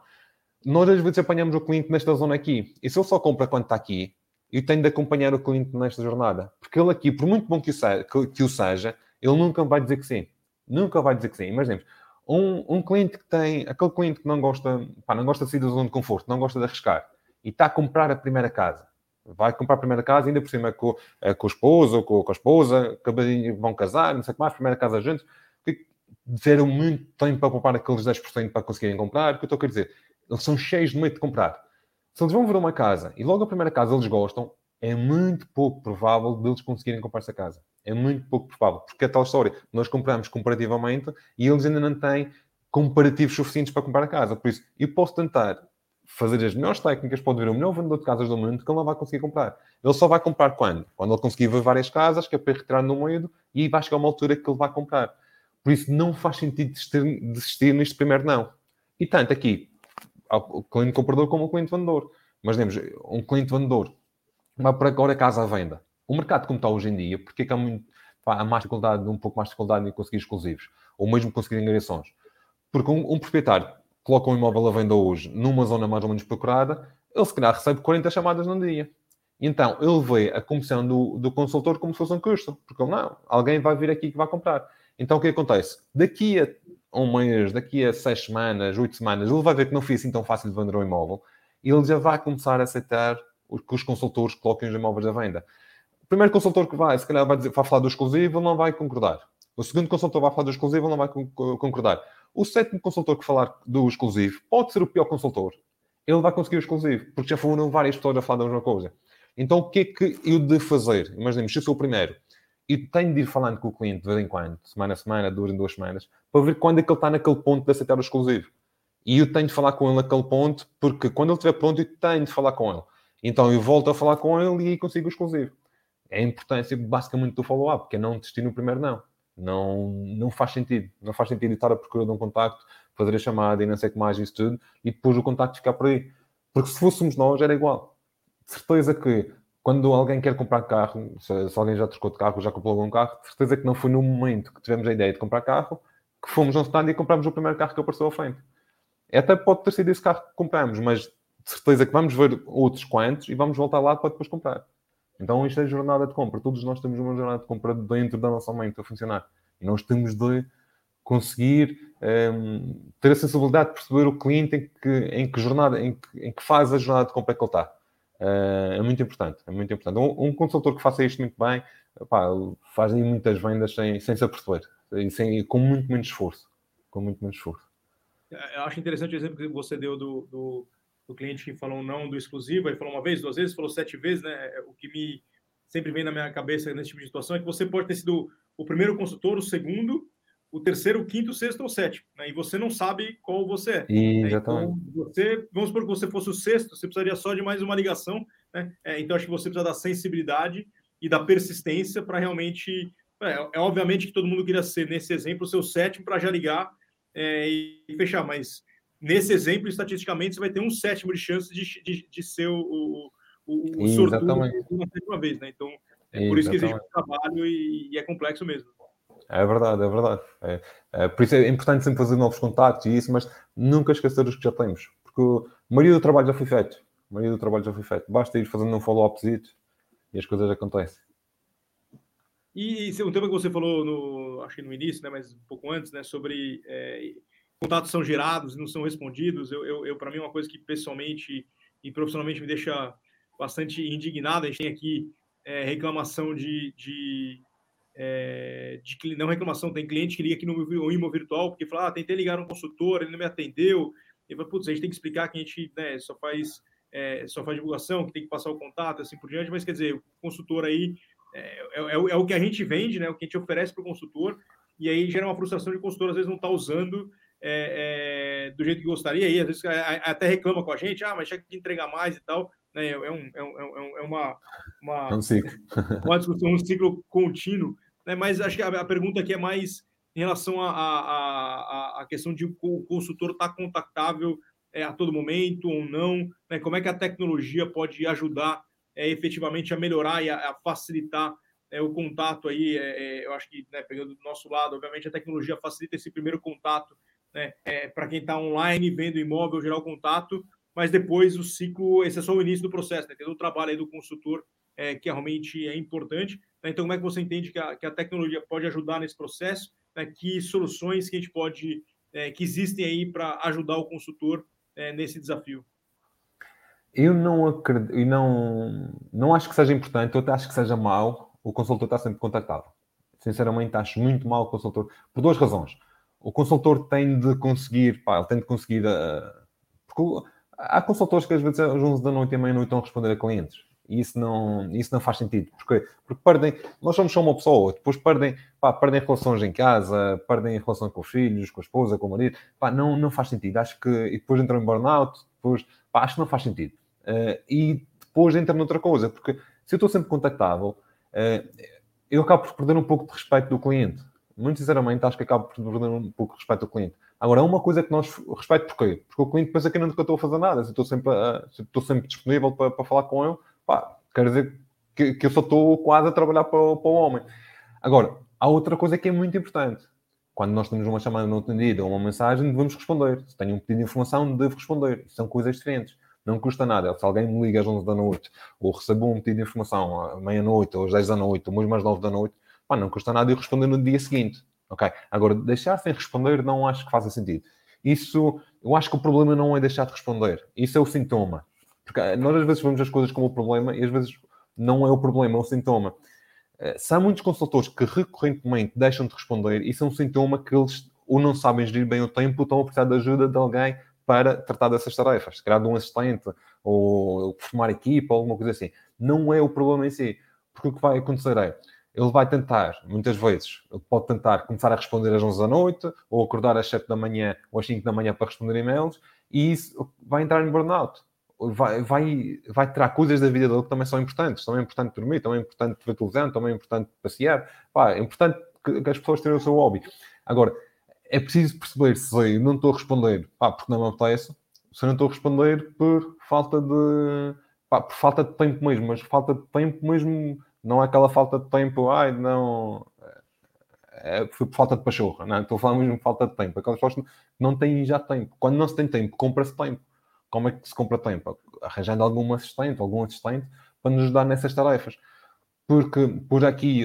B: Nós às vezes apanhamos o cliente nesta zona aqui, e se ele só compra quando está aqui, eu tenho de acompanhar o cliente nesta jornada, porque ele aqui, por muito bom que o seja, que, que o seja ele nunca vai dizer que sim. Nunca vai dizer que sim. Imaginemos, um, um cliente que tem, aquele cliente que não gosta, pá, não gosta de sair da zona de conforto, não gosta de arriscar, e está a comprar a primeira casa. Vai comprar a primeira casa, ainda por cima com, é, com o esposo, ou com, com a esposa, vão casar, não sei o que mais, primeira casa juntos, tiveram muito tempo para poupar aqueles 10% para conseguirem comprar, o que eu estou a querer dizer? Eles são cheios de medo de comprar. Se eles vão ver uma casa e logo a primeira casa eles gostam, é muito pouco provável deles conseguirem comprar essa casa. É muito pouco provável, porque é tal história. Nós compramos comparativamente e eles ainda não têm comparativos suficientes para comprar a casa. Por isso, eu posso tentar fazer as melhores técnicas, pode ver o melhor vendedor de casas do mundo que ele não vai conseguir comprar. Ele só vai comprar quando? Quando ele conseguir ver várias casas, que é para retirar no medo, e vai chegar uma altura que ele vai comprar. Por isso, não faz sentido desistir, desistir neste primeiro não. E tanto aqui, o cliente comprador como o cliente vendedor. Mas temos um cliente vendedor vai por agora casa à venda o mercado como está hoje em dia, porque é que há muito, há mais dificuldade, um pouco mais dificuldade em conseguir exclusivos, ou mesmo conseguir ingressões. Porque um, um proprietário coloca um imóvel à venda hoje numa zona mais ou menos procurada, ele se calhar recebe 40 chamadas num dia. Então, ele vê a comissão do, do consultor como se fosse um custo. Porque não, alguém vai vir aqui que vai comprar. Então, o que acontece? Daqui a um mês, daqui a seis semanas, oito semanas, ele vai ver que não foi assim tão fácil de vender um imóvel e ele já vai começar a aceitar que os consultores coloquem os imóveis à venda. O primeiro consultor que vai, se calhar vai, dizer, vai falar do exclusivo, não vai concordar. O segundo consultor vai falar do exclusivo, não vai concordar. O sétimo consultor que falar do exclusivo pode ser o pior consultor. Ele vai conseguir o exclusivo, porque já foram várias pessoas a falar da mesma coisa. Então, o que é que eu de fazer? Imaginemos, se eu sou o primeiro e tenho de ir falando com o cliente de vez em quando, semana a semana, duas em duas semanas, para ver quando é que ele está naquele ponto de aceitar o exclusivo. E eu tenho de falar com ele naquele ponto, porque quando ele estiver pronto, eu tenho de falar com ele. Então eu volto a falar com ele e aí consigo o exclusivo. É a importância basicamente do follow-up, porque é não desistir no primeiro não. Não, não faz sentido. Não faz sentido estar a procurar de um contacto, fazer a chamada e não sei o que mais, isso tudo, e depois o contacto ficar por aí. Porque se fôssemos nós, era igual. De certeza que quando alguém quer comprar carro, se, se, alguém já trocou de carro, já comprou algum carro, de certeza que não foi no momento que tivemos a ideia de comprar carro que fomos ao stand e compramos o primeiro carro que apareceu à frente. Até pode ter sido esse carro que compramos, mas de certeza que vamos ver outros quantos e vamos voltar lá para depois comprar. Então isto é jornada de compra. Todos nós temos uma jornada de compra dentro da nossa mente a funcionar. E nós temos de conseguir um, ehm, ter a sensibilidade de perceber o cliente em que, em que jornada, em que, em que faz a jornada de compra que ele está. Uh, é muito importante, é muito importante. Um, um, consultor que faça isto muito bem, pá, faz muitas vendas sem, sem se aperceber, sem, com muito menos esforço. Com muito menos esforço.
A: Eu acho interessante o exemplo que você deu do, do, do cliente que falou não do exclusivo, ele falou uma vez, duas vezes, falou sete vezes, né? É, o que me sempre vem na minha cabeça nesse tipo de situação é que você pode ter sido o primeiro consultor, o segundo, o terceiro, o quinto, o sexto ou o sétimo, né? E você não sabe qual você é.
B: Né? Então,
A: você, vamos supor que você fosse o sexto, você precisaria só de mais uma ligação, né? É, então, acho que você precisa da sensibilidade e da persistência para realmente. É, é, obviamente que todo mundo queria ser, nesse exemplo, o seu sétimo para já ligar é, e fechar, mas nesse exemplo, estatisticamente, você vai ter um sétimo de chance de, de, de ser o, o, o, o sortudo uma sétima vez, né? Então, é por isso que existe um trabalho e, e, é complexo mesmo.
B: É verdade, é verdade. É, é, por isso é importante sempre fazer novos contatos e isso, mas nunca esquecer os que já temos, porque o maioria do trabalho já foi feito. A maioria do trabalho já foi feito. Basta ir fazendo um follow-up e as coisas acontecem.
A: E, e um tema que você falou, no, acho que no início, né, mas um pouco antes, né, sobre é, contatos são gerados e não são respondidos. Eu, eu, eu para mim, é uma coisa que pessoalmente e profissionalmente me deixa bastante indignado. A gente tem aqui é, reclamação de, de, é, de, Não reclamação, tem cliente que liga aqui no Imo Virtual porque fala: ah, tentei ligar um consultor, ele não me atendeu. E fala, putz, a gente tem que explicar que a gente né, só faz. É, só faz divulgação, que tem que passar o contato, assim por diante, mas quer dizer, o consultor aí é, é, é, é o que a gente vende, né? O que a gente oferece para o consultor, e aí gera uma frustração de o consultor às vezes não está usando é, é, do jeito que gostaria, e às vezes até reclama com a gente, ah, mas tinha que entregar mais e tal. Né? É, um, é, um, é uma, uma,
B: é um ciclo.
A: uma discussão, um ciclo contínuo. Né? Mas acho que a, pergunta aqui é mais em relação à questão de o consultor estar tá contactável é, a todo momento ou não, né? como é que a tecnologia pode ajudar é, efetivamente a melhorar e a, a facilitar é, o contato aí, é, é, eu acho que, né, pegando do nosso lado, obviamente a tecnologia facilita esse primeiro contato né, é, para quem está online, vendo imóvel, gerar o contato, mas depois o ciclo, esse é só o início do processo, né, tem o trabalho aí do consultor é, que realmente é importante. Né, então, como é que você entende que a, que a tecnologia pode ajudar nesse processo? Né, que soluções que a gente pode, é, que existem aí para ajudar o consultor é, nesse desafio?
B: Eu não acredito, e não, não acho que seja importante, eu até acho que seja mau o consultor estar sempre contactável. Sinceramente, acho muito mal o consultor, por duas razões o consultor tem de conseguir, pá, ele tem de conseguir. Uh, porque há consultores que às vezes às 11 da noite e meia-noite estão a responder a clientes. E isso não, isso não faz sentido. Porque, porque perdem, nós somos só uma pessoa, depois perdem, pá, perdem relações em casa, perdem relação com os filhos, com a esposa, com o marido. Pá, não, não faz sentido. Acho que, e depois entram em burnout, depois, pá, acho que não faz sentido. Uh, e depois entra noutra coisa, porque se eu estou sempre contactável, uh, eu acabo por perder um pouco de respeito do cliente muito sinceramente, acho que acaba por perder um pouco de respeito ao cliente. Agora, uma coisa que nós respeito porquê? Porque o cliente pensa que eu nunca estou a fazer nada. Se estou sempre, se estou sempre disponível para, para falar com ele, pá, quer dizer que, que eu só estou quase a trabalhar para, para o homem. Agora, há outra coisa que é muito importante. Quando nós temos uma chamada não atendida ou uma mensagem, devemos responder. Se tenho um pedido de informação, devo responder. São coisas diferentes. Não custa nada. Se alguém me liga às 11 da noite ou recebo um pedido de informação à meia-noite ou às 10 da noite ou mesmo às 9 da noite, pá, não custa nada eu responder no dia seguinte. Ok? Agora, deixar sem responder não acho que faça sentido. Isso, eu acho que o problema não é deixar de responder. Isso é o sintoma. Porque nós às vezes vemos as coisas como o problema e às vezes não é o problema, é o sintoma. Eh, se há muitos consultores que recorrentemente deixam de responder, isso é um sintoma que eles ou não sabem gerir bem o tempo ou estão a precisar de ajuda de alguém para tratar dessas tarefas. Se calhar de um assistente ou formar equipa ou alguma coisa assim. Não é o problema em si. Porque o que vai acontecer é, ele vai tentar, muitas vezes, ele pode tentar começar a responder às 11 da noite, ou acordar às 7 da manhã ou às 5 da manhã para responder e-mails, e isso vai entrar em burnout. Vai, vai, vai tirar coisas da vida dele que também são importantes. Também é importante dormir, também é importante ver televisão, também é importante passear. É importante que, que, as pessoas tenham o seu hobby. Agora, é preciso perceber se eu não estou a responder pá, porque não me apetece, se eu não estou a responder por falta de... Pá, por falta de tempo mesmo, mas falta de tempo mesmo não é aquela falta de tempo, ai, não. É, foi por falta de pachorra, não é? Estou a falar mesmo de falta de tempo. Aquelas pessoas que não têm já tempo. Quando não se tem tempo, compra-se tempo. Como é que se compra tempo? Arranjando algum assistente, algum assistente para nos ajudar nessas tarefas. Porque por aqui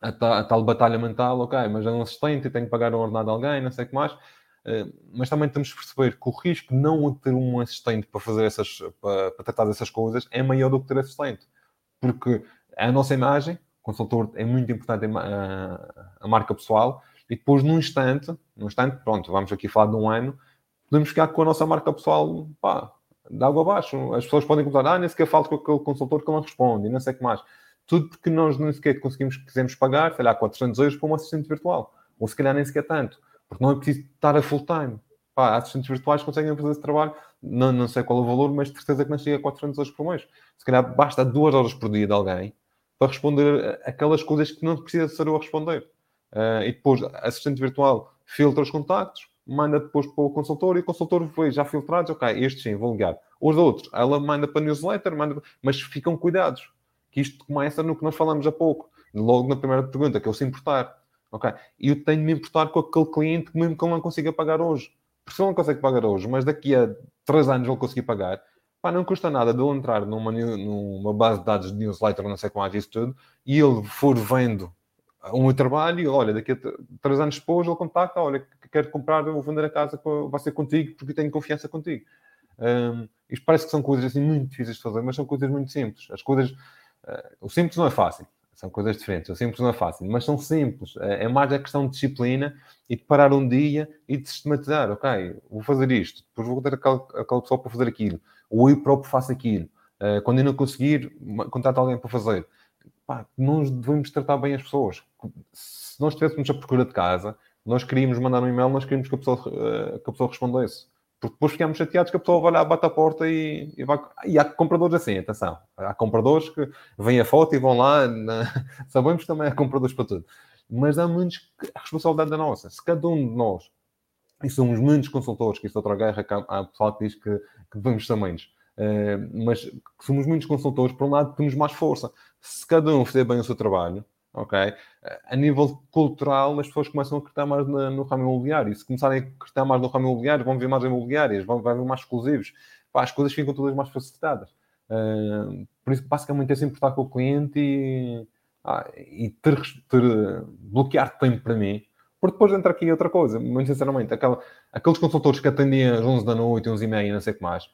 B: a, a, tal batalha mental, ok, mas é um assistente e tenho que pagar um ordenado a alguém, não sei o que mais. Uh, mas também temos de perceber que o risco de não ter um assistente para fazer essas, para, para tratar dessas coisas é maior do que ter assistente. Porque a nossa imagem, consultor é muito importante a, a marca pessoal, e depois num instante, num instante, pronto, vamos aqui falar de um ano, podemos ficar com a nossa marca pessoal, pá, de água abaixo. As pessoas podem começar, ah, nem sequer falo com aquele consultor que não responde, e não sei o que mais. Tudo porque nós nem sequer conseguimos, quisemos pagar, sei lá, 400 euros para um assistente virtual. Ou se calhar nem sequer tanto. Porque não é preciso estar a full time. Pá, assistentes virtuais conseguem fazer esse trabalho, não, não sei qual é o valor, mas de certeza que não chega a 400 euros por mês. Se calhar basta duas horas por dia de alguém para responder aquelas coisas que não precisa ser eu a responder. Uh, e depois, assistente virtual filtra os contactos, manda depois para o consultor e o consultor vê já filtrados, ok, este sim, vou ligar. Os outros, ela manda para newsletter, manda, mas ficam cuidados, que isto começa no que nós falamos há pouco, logo na primeira pergunta, que é o se importar. Ok, eu tenho de me importar com aquele cliente mesmo que ele não consiga pagar hoje. Porque se ele não consegue pagar hoje, mas daqui a 3 anos ele conseguir pagar, Pá, não custa nada de ele entrar numa, numa base de dados de newsletter, não sei como é isso tudo, e ele for vendo meu trabalho, olha, daqui a três anos depois ele contacta, olha, quero comprar, vou vender a casa, vai ser contigo, porque tenho confiança contigo. Um, isto parece que são coisas assim muito difíceis de fazer, mas são coisas muito simples. As coisas, uh, o simples não é fácil, são coisas diferentes. O simples não é fácil, mas são simples. É, é mais a questão de disciplina e de parar um dia e de sistematizar. Ok, vou fazer isto, depois vou ter aquela, aquela pessoa para fazer aquilo ou eu próprio faço aquilo. Uh, quando eu não conseguir, contato alguém para fazer. Pá, nós devemos tratar bem as pessoas. Se nós estivéssemos a procura de casa, nós queríamos mandar um e-mail, nós queríamos que a pessoa, uh, que a pessoa respondesse. Porque depois ficamos chateados que a pessoa vai lá, bate a porta e, e vai. E há compradores assim, atenção. Há compradores que vêm a foto e vão lá. Na... Sabemos que também há compradores para tudo. Mas há muitos que a responsabilidade é nossa. Se cada um de nós e somos muitos consultores, que isso é outra guerra, que há, há pessoal que diz que, que devemos ser menos. Uh, mas somos muitos consultores, por um lado, temos mais força. Se cada um fizer bem o seu trabalho, ok? A nível cultural, as pessoas começam a acreditar mais no, no ramo imobiliário. E se começarem a acreditar mais no ramo imobiliário, vão ver mais imobiliárias, vão, vão ver mais exclusivos. Pá, as coisas ficam todas mais facilitadas. Uh, por isso, basicamente, é se importar com o cliente e, ah, e ter, ter, bloquear tempo para mim porque depois entra aqui outra coisa, muito sinceramente, aquela, aqueles consultores que atendiam às 11 da noite, 11 e meia, não sei o que mais,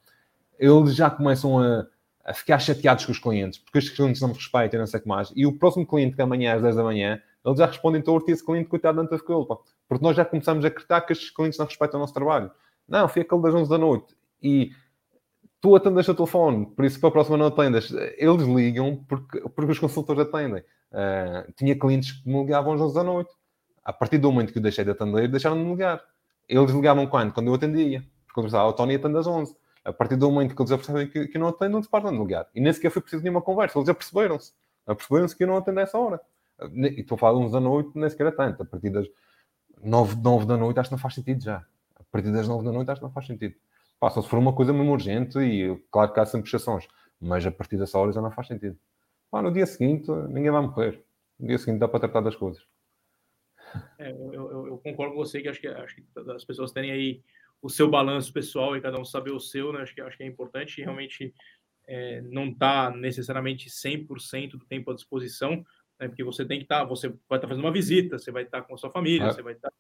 B: eles já começam a, a ficar chateados com os clientes, porque os clientes não me respeitam, não sei o que mais, e o próximo cliente que amanhã às 10 da manhã, eles já respondem torto e esse cliente, coitado, não teve culpa. Porque nós já começamos a acreditar que estes clientes não respeitam o nosso trabalho. Não, foi aquele das 11 da noite. E tu atendes o telefone, por isso para a próxima não atendas. Eles ligam porque, porque os consultores atendem. Uh, tinha clientes que me ligavam às 11 da noite a partir do momento que eu deixei de atender, deixaram de me ligar. Eles ligavam quando? Quando eu atendia. Porque eu pensava, o Tony atende às 11. A partir do momento que eles percebem que, que não atendo, não se param de. E nem sequer foi preciso nenhuma conversa. Eles já perceberam-se. Perceberam-se que eu não atendo essa hora. E estou a falar 11 da noite, nem sequer é tanto. A partir das 9, 9 da noite, acho que não faz sentido já. A partir das 9 da noite, acho que não faz sentido. Pá, só se for uma coisa mesmo urgente, e claro que há sempre exceções. Mas a partir dessa hora já não faz sentido. Pá, no dia seguinte, ninguém vai morrer. No dia seguinte dá para tratar das coisas.
A: É, eu, eu, eu, concordo com você que acho que, acho que as pessoas terem aí o seu balanço pessoal e cada um saber o seu, né? Acho que, acho que é importante realmente é, não está necessariamente 100% do tempo à disposição, né? porque você tem que estar, tá, você vai estar tá fazendo uma visita, você vai estar tá com a sua família, é. você vai estar,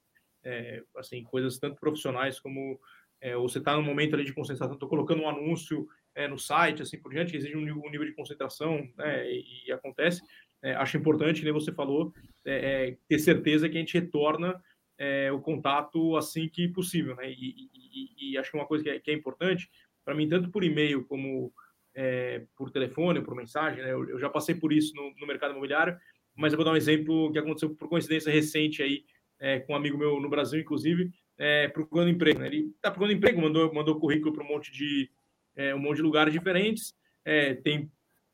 A: é, assim, coisas tanto profissionais como é, ou você está no momento ali de concentração, estou colocando um anúncio é, no site, assim por diante, que exige um nível, um nível de concentração, né, e, e acontece. É, acho importante, né, você falou, é, é, ter certeza que a gente retorna é, o contato assim que possível, né, e, e, e acho que uma coisa que é, que é importante, para mim, tanto por e-mail como por telefone, por mensagem, né, eu, eu, já passei por isso no, no, mercado imobiliário, mas eu vou dar um exemplo que aconteceu por coincidência recente aí, com um amigo meu no Brasil, inclusive, é, procurando emprego. Né? Ele está procurando emprego, mandou, mandou currículo para um monte de é, um monte de lugares diferentes. É, tem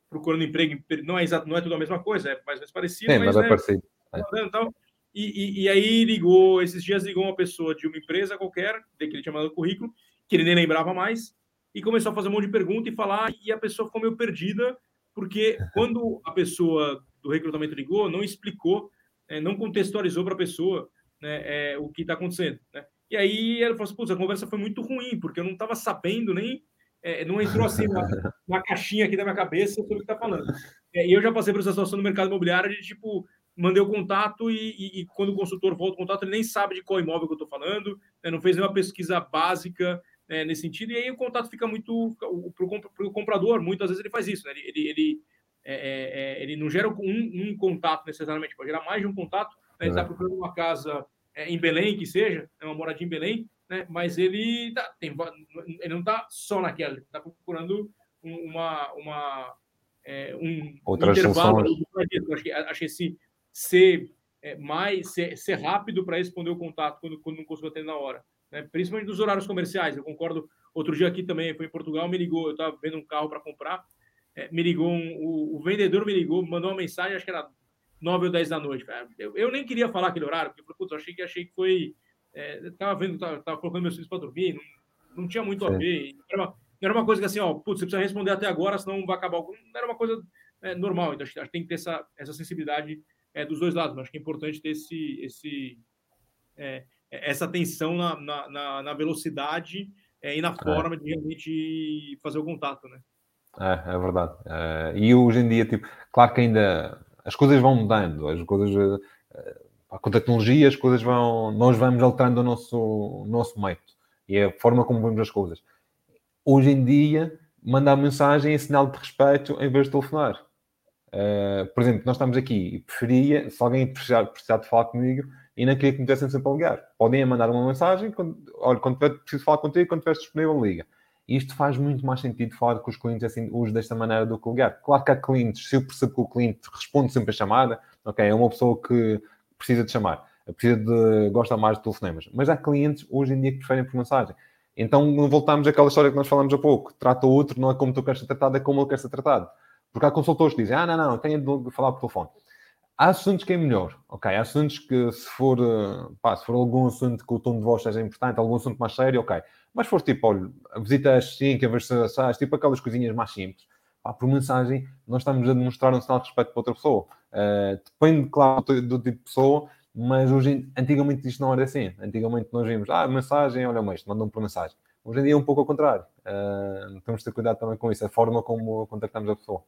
A: procurando emprego, não é exato, não é tudo a mesma coisa, é mais ou menos parecido.
B: É, mas, mas é parecido. É.
A: Então, e, e, e, aí ligou, esses dias ligou uma pessoa de uma empresa qualquer, que ele tinha mandado currículo, que ele nem lembrava mais, e começou a fazer um monte de pergunta e falar, e a pessoa ficou meio perdida, porque quando a pessoa do recrutamento ligou, não explicou, é, não contextualizou para a pessoa né, é, o que está acontecendo. Né? E aí ela falou assim: Putz, a conversa foi muito ruim, porque eu não estava sabendo nem. É, não entrou assim na, na, caixinha aqui da minha cabeça sobre o que está falando. É, e eu já passei por essa situação no mercado imobiliário de tipo, mandei o contato e, e, e, quando o consultor volta o contato, ele nem sabe de qual imóvel que eu estou falando, né, não fez nenhuma pesquisa básica né, nesse sentido, e aí o contato fica muito. Para o comprador, muitas vezes ele faz isso, né, ele, ele, é, é, é ele não gera um, um, contato necessariamente, pode gerar mais de um contato né? Ele está procurando uma casa é, em Belém, que seja, é uma moradia em Belém, né? mas ele, tá, tem, ele não está só naquela, ele está procurando uma, uma, é, um
B: Outras intervalo.
A: Acho que, acho que esse ser é, mais ser, ser rápido para responder o contato quando, quando não consigo atender na hora. Né? Principalmente nos horários comerciais. Eu concordo. Outro dia aqui também, foi em Portugal, me ligou, eu estava vendo um carro para comprar, é, me ligou, um, o, o, vendedor me ligou, mandou uma mensagem, acho que era 9 ou 10 da noite. Eu, eu nem queria falar aquele horário, porque putz, eu achei que achei que foi. É, tava vendo, tava, tava, colocando meus filhos para dormir, não, não tinha muito Sim. a ver. Era uma, era uma coisa que assim, ó, putz, você precisa responder até agora, senão vai acabar. Não era uma coisa é, normal, então acho que tem que ter essa, essa sensibilidade é, dos dois lados. Mas acho que é importante ter esse, esse, é, essa atenção na, na, na velocidade é, e na é. forma de realmente fazer o contato, né?
B: É, é verdade. e hoje em dia, tipo, claro que ainda as coisas vão mudando, as coisas eh, com a tecnologia, as coisas vão, nós vamos alterando o nosso, o nosso método e a forma como vemos as coisas. Hoje em dia, mandar mensagem é sinal de respeito em vez de telefonar. Uh, por exemplo, nós estamos aqui e preferia, se alguém precisar, precisar de falar comigo, e não queria que me dessem sempre a ligar. Podem mandar uma mensagem, quando, olha, quando tiver, preciso falar contigo, quando estiver disponível, liga. Isto faz muito mais sentido falar com os clientes assim, hoje desta maneira do que ligar. Claro que há clientes, se eu percebo que o cliente responde sempre a chamada, ok, é uma pessoa que precisa de chamar, precisa de, gosta mais de telefonemas. Mas há clientes hoje em dia que preferem por mensagem. Então voltamos àquela história que nós falamos há pouco. Trata o outro, não é como tu queres ser tratado, é como ele quer ser tratado. Porque há consultores que dizem, ah, não, não, tenho de falar por telefone. Há assuntos que é melhor, ok? Há assuntos que, se for, eh, pá, se for algum assunto que o tom de voz seja importante, algum assunto mais sério, ok. Mas for tipo, olha, visita às 5, a versão às tipo aquelas coisinhas mais simples, pá, por mensagem, nós estamos a demonstrar um sinal de respeito para outra pessoa. Uh, depende, claro, do, do, tipo de pessoa, mas hoje, antigamente isto não era assim. Antigamente nós vimos, ah, mensagem, olha o mês, mandam por mensagem. Hoje em dia é um pouco ao contrário. Uh, temos de ter cuidado também com isso, a forma como contactamos a pessoa.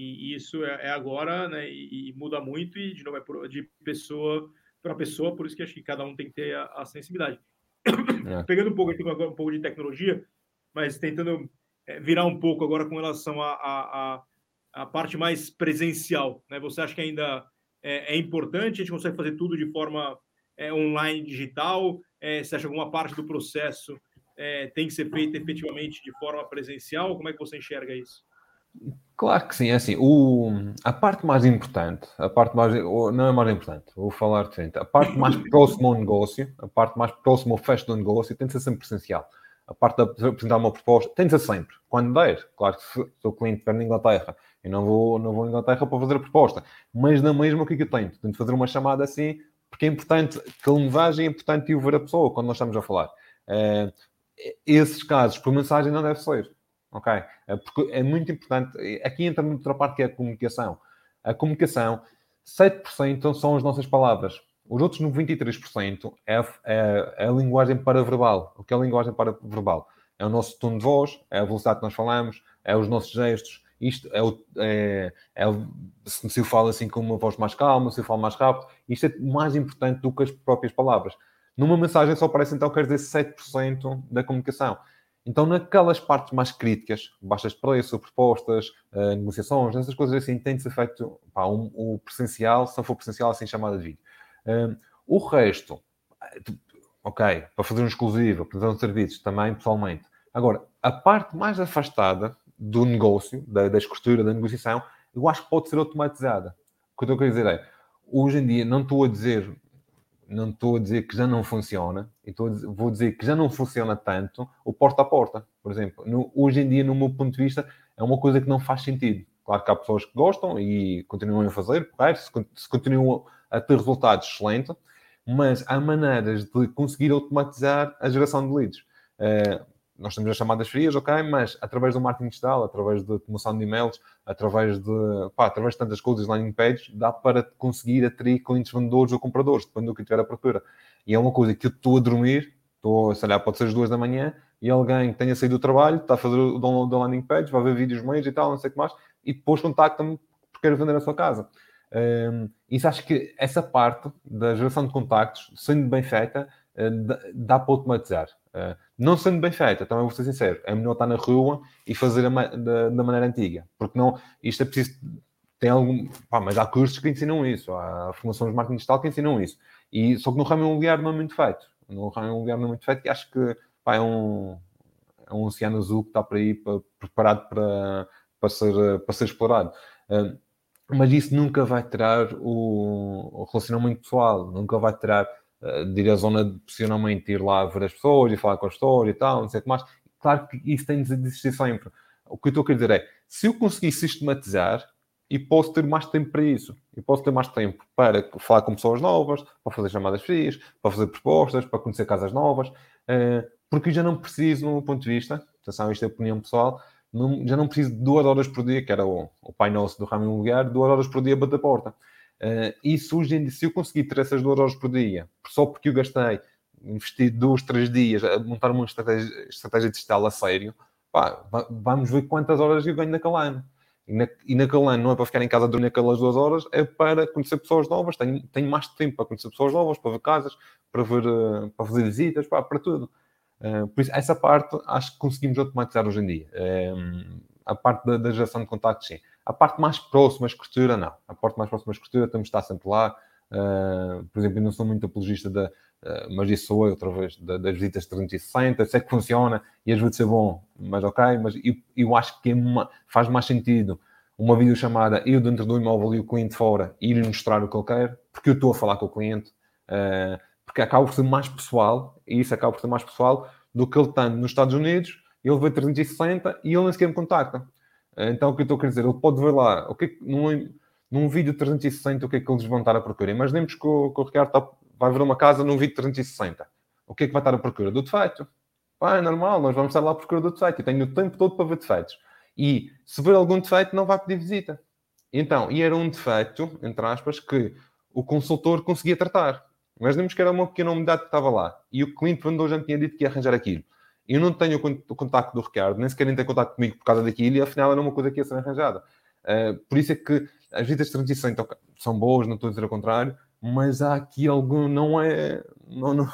A: E, isso é, é agora, né? E, e, muda muito, e de novo é de pessoa para pessoa, por isso que acho que cada um tem que ter a, a sensibilidade. É. Pegando um pouco aqui agora um pouco de tecnologia, mas tentando é, virar um pouco agora com relação à a, a, a, parte mais presencial, né? Você acha que ainda é, é importante? A gente consegue fazer tudo de forma é, online, digital? É, você acha que alguma parte do processo é, tem que ser feita efetivamente de forma presencial? Como é que você enxerga isso?
B: Claro que sim, é assim, o, a parte mais importante, a parte mais, não é mais importante, vou falar diferente, a parte mais próxima ao negócio, a parte mais próxima ao fecho do negócio tem de ser sempre presencial. A parte de apresentar uma proposta tem de ser sempre, quando der. Claro que se, se o cliente estiver na Inglaterra, eu não vou, não vou à Inglaterra para fazer a proposta, mas na mesma o que, é que eu tenho? Tenho de fazer uma chamada assim, porque é importante, que a linguagem é importante e ver a pessoa quando nós estamos a falar. Uh, esses casos, por mensagem, não deve ser ok? É porque é muito importante. Aqui entra outra parte que é a comunicação. A comunicação, 7% são as nossas palavras. Os outros 93% é, é, é a linguagem paraverbal. O que é a linguagem paraverbal? É o nosso tom de voz, é a velocidade que nós falamos, é os nossos gestos. Isto é, o, é, é se eu falo assim com uma voz mais calma, se eu falo mais rápido, isto é mais importante do que as próprias palavras. Numa mensagem só aparece então, quer dizer, 7% da comunicação. Então, naquelas partes mais críticas, baixas de preço, propostas, uh, negociações, essas coisas assim, tem de ser feito pá, um, o presencial, se não for presencial, assim chamada de vídeo. Uh, o resto, ok, para fazer um exclusivo, fazer um serviço, também pessoalmente. Agora, a parte mais afastada do negócio, da, da escritura, da negociação, eu acho que pode ser automatizada. O que eu querer dizer é, hoje em dia, não estou a dizer não estou a dizer que já não funciona, dizer, vou dizer que já não funciona tanto o porta a porta, por exemplo. No, hoje em dia, no meu ponto de vista, é uma coisa que não faz sentido. Claro que há pessoas que gostam e continuam a fazer, correto? Se, se continuam a ter resultados excelentes, mas há maneiras de conseguir automatizar a geração de leads. Uh, nós temos as chamadas frias, ok, mas através do marketing digital, através da promoção de e-mails, através de, pá, através de tantas coisas, landing pages, dá para conseguir atrair clientes vendedores ou compradores, depende do que tiver a procura. E é uma coisa que eu estou a dormir, estou, sei lá, pode ser as duas da manhã, e alguém que tenha saído do trabalho, está a fazer o download da landing page, vai ver vídeos meios e tal, não sei o que mais, e depois contacta-me porque quer vender a sua casa. Um, isso acho que essa parte da geração de contactos, sendo bem feita, dá para automatizar. Uh, não sendo bem feita, também vou ser sincero, é melhor estar na rua e fazer a, da, da, maneira antiga, porque não, isto é preciso, tem algum, pá, mas há cursos que ensinam isso, há formações de marketing digital que ensinam isso, e, só que no ramo imobiliário não é muito feito, no ramo imobiliário não é muito feito e acho que pá, é, um, é um oceano azul que está para aí para, preparado para, para, ser, para ser explorado. Uh, mas isso nunca vai tirar o, o relacionamento pessoal, nunca vai tirar de ir à zona de possivelmente ir lá ver as pessoas e falar com a história e tal, não sei o que mais. Claro que isso tem de existir sempre. O que eu estou a querer dizer é, se eu conseguir sistematizar, e posso ter mais tempo para isso. E posso ter mais tempo para falar com pessoas novas, para fazer chamadas frias, para fazer propostas, para conhecer casas novas, uh, porque já não preciso, no meu ponto de vista, atenção, isto é opinião pessoal, já não preciso de duas horas por dia, que era o, o pai nosso do ramo imobiliário, duas horas por dia bater a porta. Uh, e surge, se eu conseguir ter essas duas horas por dia, só porque eu gastei, investi dois, três dias a montar uma estratégia, estratégia digital a sério, pá, vamos ver quantas horas eu ganho naquele ano. E, na, e naquele ano não é para ficar em casa dormir aquelas duas horas, é para conhecer pessoas novas. Tenho, tenho mais tempo para conhecer pessoas novas, para ver casas, para, ver, uh, para fazer visitas, pá, para tudo. Uh, por isso, essa parte acho que conseguimos automatizar hoje em dia. Uh, a parte da, da, geração de contactos, sim. A parte mais próxima, a escritura, não. A parte mais próxima, a escritura, temos de estar sempre lá. Uh, por exemplo, eu não sou muito apologista da, uh, mas isso sou eu, outra vez, da, das visitas 360, sei que funciona e às vezes ser bom, mas ok, mas eu, eu acho que é uma, faz mais sentido uma videochamada, eu dentro do imóvel e o cliente fora, e lhe mostrar o que ele quer, porque eu estou a falar com o cliente, uh, porque acaba por ser mais pessoal, e isso acaba por ser mais pessoal do que ele estando nos Estados Unidos, ele vê 360 e ele nem sequer me contacta. Então, o que eu estou a dizer? Ele pode ver lá, o que é que, num, num vídeo 360, o que é que eles vão estar a procurar. Imaginemos que o, que o Ricardo está, vai ver uma casa num vídeo 360. O que é que vai estar a procurar? Do defeito. Pá, é normal, nós vamos estar lá a procurar do defeito. Eu tenho o tempo todo para ver defeitos. E se ver algum defeito, não vai pedir visita. Então, e era um defeito, entre aspas, que o consultor conseguia tratar. Imaginemos que era uma pequena umidade que estava lá e o cliente vendedor já tinha dito que ia arranjar aquilo. Eu não tenho o contacto do Ricardo, nem sequer nem tem contacto comigo por causa daquilo e afinal era uma coisa que ia ser arranjada. Uh, por isso é que as visitas 360 são boas, não estou a dizer o contrário, mas há aqui algum, não é, não, não,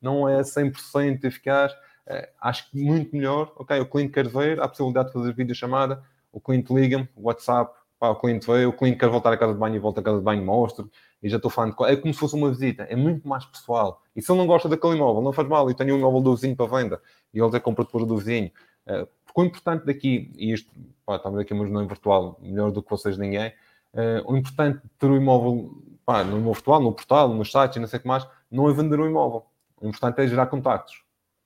B: não é 100% eficaz. Uh, acho que muito melhor, ok, o cliente quer ver, há a possibilidade de fazer videochamada, o cliente liga-me, WhatsApp, pá, o cliente veio, o cliente quer voltar à casa de banho e volta à casa de banho, mostra, e já estou falando, é como se fosse uma visita, é muito mais pessoal. E se ele não gosta daquele imóvel, não faz mal, eu tenho um imóvel do vizinho para venda, e ele até compra depois do vizinho. Uh, porque o importante daqui, e isto, pá, estamos aqui mas no virtual, melhor do que vocês ninguém, uh, o importante de ter o imóvel, pá, no imóvel virtual, no portal, no site, não sei o que mais, não é vender o imóvel. O importante é gerar contactos,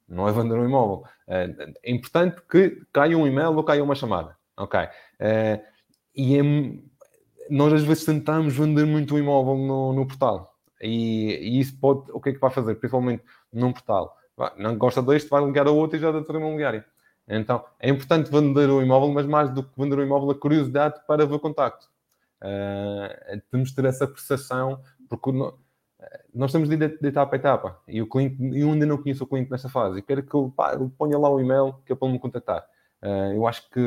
B: não é vender um imóvel. É importante que caia um e-mail ou caia uma chamada, ok? E é, nós às vezes tentamos vender muito o imóvel no, no portal. E, e, isso pode, o que é que vai fazer? Principalmente num portal. Não gosta deste, vai ligar a outro e já dá uma imobiliária. Então, é importante vender o imóvel, mas mais do que vender o imóvel, a curiosidade para ver contacto. Uh, temos de ter essa percepção, porque no, nós temos de de etapa a etapa. E o cliente, eu ainda não conheço o cliente nessa fase. E quero que eu, pá, eu ponha lá o e-mail que é para me contactar. Uh, eu acho que,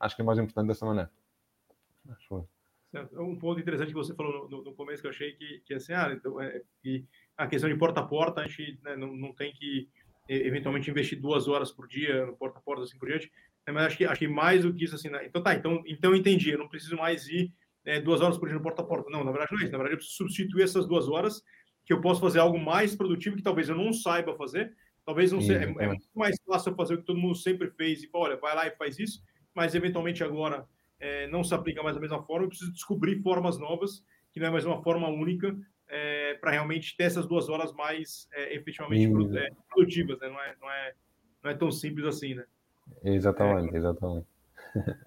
B: acho que é mais importante dessa maneira.
A: Acho Certo. Um ponto interessante que você falou no, no começo que eu achei que, que assim, ah, então, é, que a questão de porta a porta, a gente né, não, não tem que eventualmente investir duas horas por dia no porta a porta, assim por diante. Né, mas acho que, acho que mais do que isso, assim, né? então tá, então, então entendi, eu não preciso mais ir é, duas horas por dia no porta a porta. Não, na verdade não é isso. Na verdade, eu preciso substituir essas duas horas que eu posso fazer algo mais produtivo que talvez eu não saiba fazer. Talvez não seja. É, é, muito mais fácil fazer o que todo mundo sempre fez e olha, vai lá e faz isso, mas eventualmente agora é, não se aplica mais da mesma forma. Eu preciso descobrir formas novas, que não é mais uma forma única, é, para realmente ter essas duas horas mais é, efetivamente é, produtivas. Né? Não, é, não, é, não é tão simples assim, né?
B: Exatamente, exatamente.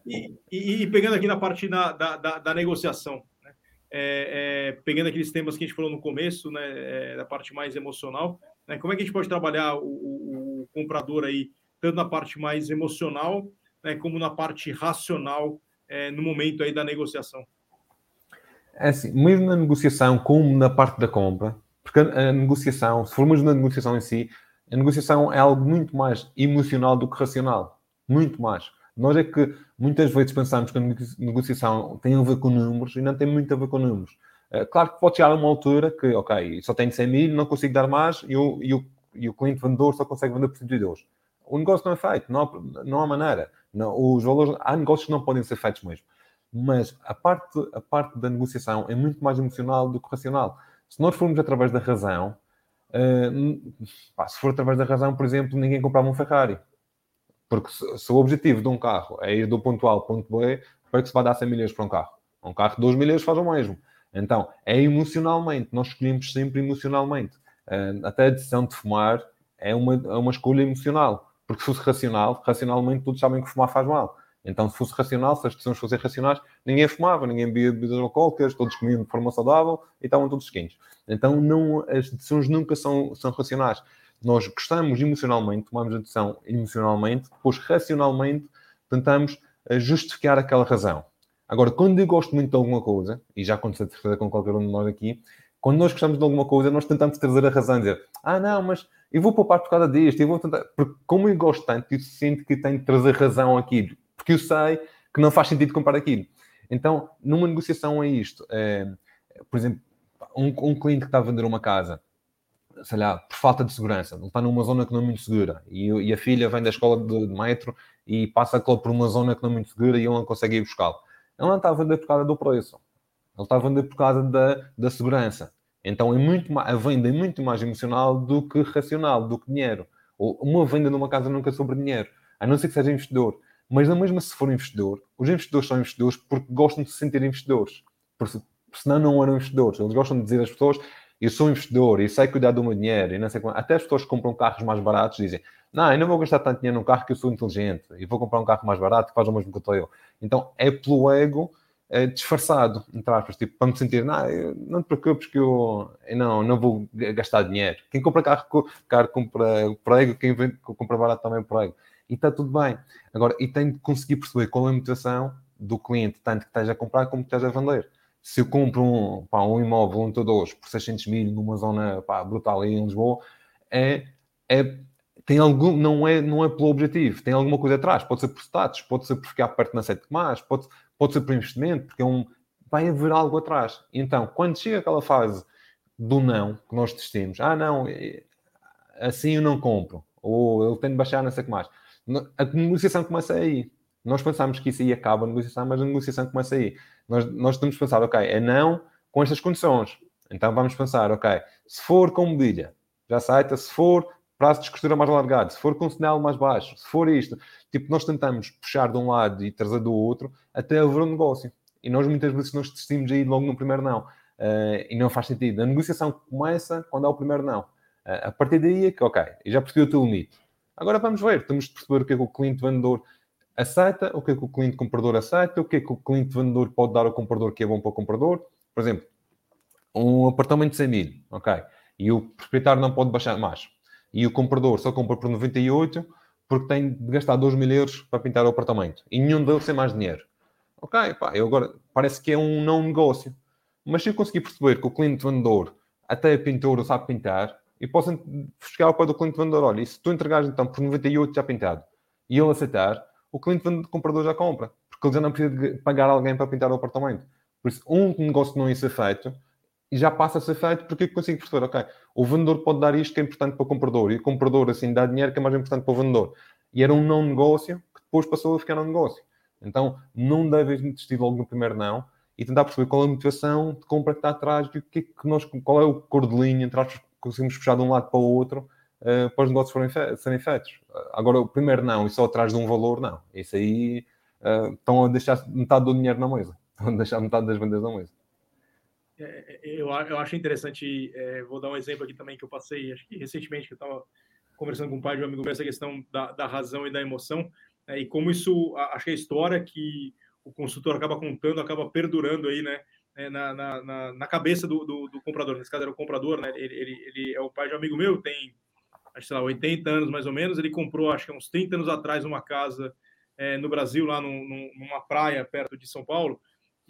A: E, e, e, pegando aqui na parte da, da, da, da negociação, né? é, é, pegando aqueles temas que a gente falou no começo, né, da parte mais emocional, né, como é que a gente pode trabalhar o, o, o comprador aí, tanto na parte mais emocional, né, como na parte racional, é, no momento aí da negociação?
B: É assim, mesmo na negociação, como na parte da compra, porque a negociação, se formos na negociação em si, a negociação é algo muito mais emocional do que racional. Muito mais. Nós é que muitas vezes pensamos que a negociação tem a ver com números e não tem muito a ver com números. Eh, claro que pode chegar a uma altura que, ok, só tenho 100 mil, não consigo dar mais e o, e o, e o cliente vendedor só consegue vender por 32. O negócio não é feito, não há, não há maneira. Não, os valores, há negócios que não podem ser feitos mesmo. Mas a parte, a parte da negociação é muito mais emocional do que racional. Se nós formos através da razão, uh, pá, se for através da razão, por exemplo, ninguém comprava um Ferrari. Porque se, se, o objetivo de um carro é ir do ponto A ao ponto B, para que se vai dar 100 milhões para um carro? Um carro de 2 milhões faz o mesmo. Então, é emocionalmente. Nós escolhemos sempre emocionalmente. Uh, até a decisão de fumar é uma, é uma escolha emocional. Porque se fosse racional, racionalmente todos sabem que fumar faz mal. Então, se fosse racional, se as decisões fossem racionais, ninguém fumava, ninguém bebia bebidas alcoólicas, todos comiam de forma saudável e estavam todos quentes. Então, não, as decisões nunca são, são racionais nós gostamos emocionalmente, tomamos a decisão emocionalmente, depois racionalmente tentamos eh, justificar aquela razão. Agora, quando eu gosto muito de alguma coisa, e já aconteceu de certeza com qualquer um de nós aqui, quando nós gostamos de alguma coisa, nós tentamos trazer a razão, dizer, ah, não, mas eu vou poupar por causa disto, eu vou tentar. Porque como eu gosto tanto, eu sinto que tenho de trazer razão aqui, porque eu sei que não faz sentido comprar aquilo. Então, numa negociação é isto. É, por exemplo, um, um cliente que está a vender uma casa, sei lá, por falta de segurança. Ele está numa zona que não é muito segura. E, e a filha vem da escola de, de metro e passa por uma zona que não é muito segura e ele não consegue ir buscá-lo. Ele não está a vender por causa do preço. Ele está a vender por causa da, da segurança. Então é muito a venda é muito mais emocional do que racional, do que dinheiro. Uma venda numa casa nunca é sobre dinheiro, a não ser que seja investidor. Mas não mesmo se for investidor, os investidores são investidores porque gostam de se sentir investidores. Porque senão não eram investidores. Eles gostam de dizer às pessoas eu sou investidor e sei cuidar do meu dinheiro e não sei. Até as pessoas que compram carros mais baratos dizem: Não, eu não vou gastar tanto dinheiro num carro que eu sou inteligente e vou comprar um carro mais barato que faz o mesmo que eu estou eu. Então é pelo ego é, disfarçado, entre aspas, tipo, para me sentir: Não, eu, não te preocupes que eu, eu não, não vou gastar dinheiro. Quem compra carro caro compra por ego, quem vende, compra barato também por ego. E está tudo bem. Agora, e tem de conseguir perceber qual é a motivação do cliente, tanto que esteja a comprar como que esteja a vender se eu compro um, pá, um imóvel, um todos por 600 mil numa zona pá, brutal aí em Lisboa, é, é, tem algum, não, é, não é pelo objetivo, tem alguma coisa atrás. Pode ser por status, pode ser por ficar perto na sete mais, pode, pode ser por investimento, porque é um, vai haver algo atrás. Então, quando chega aquela fase do não, que nós testimos, ah, não, assim eu não compro, ou ele tem de baixar, o que mais. A negociação começa aí. Nós pensamos que isso aí acaba a negociação, mas a negociação começa aí. Nós, nós temos pensar, ok, é não com estas condições. Então vamos pensar, ok, se for com medilha, já aceita, se for prazo de costura mais alargado, se for com sinal mais baixo, se for isto. Tipo, nós tentamos puxar de um lado e trazer do outro até haver um negócio. E nós muitas vezes nós decidimos aí logo no primeiro não. Uh, e não faz sentido. A negociação começa quando há o primeiro não. Uh, a partir daí é que, ok, já percebi o teu limite. Agora vamos ver, temos de perceber o que é que o cliente vendedor aceita, o que é que o cliente comprador aceita, o que é que o cliente vendedor pode dar ao comprador que é bom para o comprador. Por exemplo, um apartamento de 100 mil, ok? E o proprietário não pode baixar mais. E o comprador só compra por 98 porque tem de gastar 2 mil euros para pintar o apartamento. E nenhum deles tem mais dinheiro. ok, pá, eu agora parece que é um não negócio. Mas se eu conseguir perceber que o cliente vendedor até a pintura sabe pintar, e posso chegar ao pé do cliente vendedor, olha, se tu entregares então por 98 já pintado, e ele aceitar, o cliente vendedor, comprador já compra, porque ele já não precisa pagar alguém para pintar o apartamento. Por isso, um negócio não ia ser feito, e já passa a ser feito porque eu consigo perceber, ok, o vendedor pode dar isto que é importante para o comprador, e o comprador assim dá dinheiro que é mais importante para o vendedor. E era um não negócio que depois passou a ficar um negócio. Então, não deves desistir logo no primeiro não e tentar perceber qual é a motivação de compra que está atrás e o que, é que nós, qual é o cor de linha entre aspas, conseguimos puxar de um lado para o outro uh, para os negócios forem fe serem feitos. Agora, o primeiro não e só atrás de um valor, não. Isso aí uh, estão a deixar metade do dinheiro na mesa. Estão a deixar metade das vendas na mesa.
A: É, eu, eu acho interessante, é, vou dar um exemplo aqui também que eu passei, acho que recentemente, que eu estava conversando com um pai de um amigo meu, essa questão da, da razão e da emoção, é, e como isso, acho que a história que o consultor acaba contando, acaba perdurando aí, né, é, na, na, na, cabeça do, do, do, comprador, nesse caso era o comprador, né, ele, ele, ele, é o pai de um amigo meu, tem, acho que lá, 80 anos mais ou menos, ele comprou, acho que uns 30 anos atrás, uma casa é, no Brasil, lá numa praia perto de São Paulo,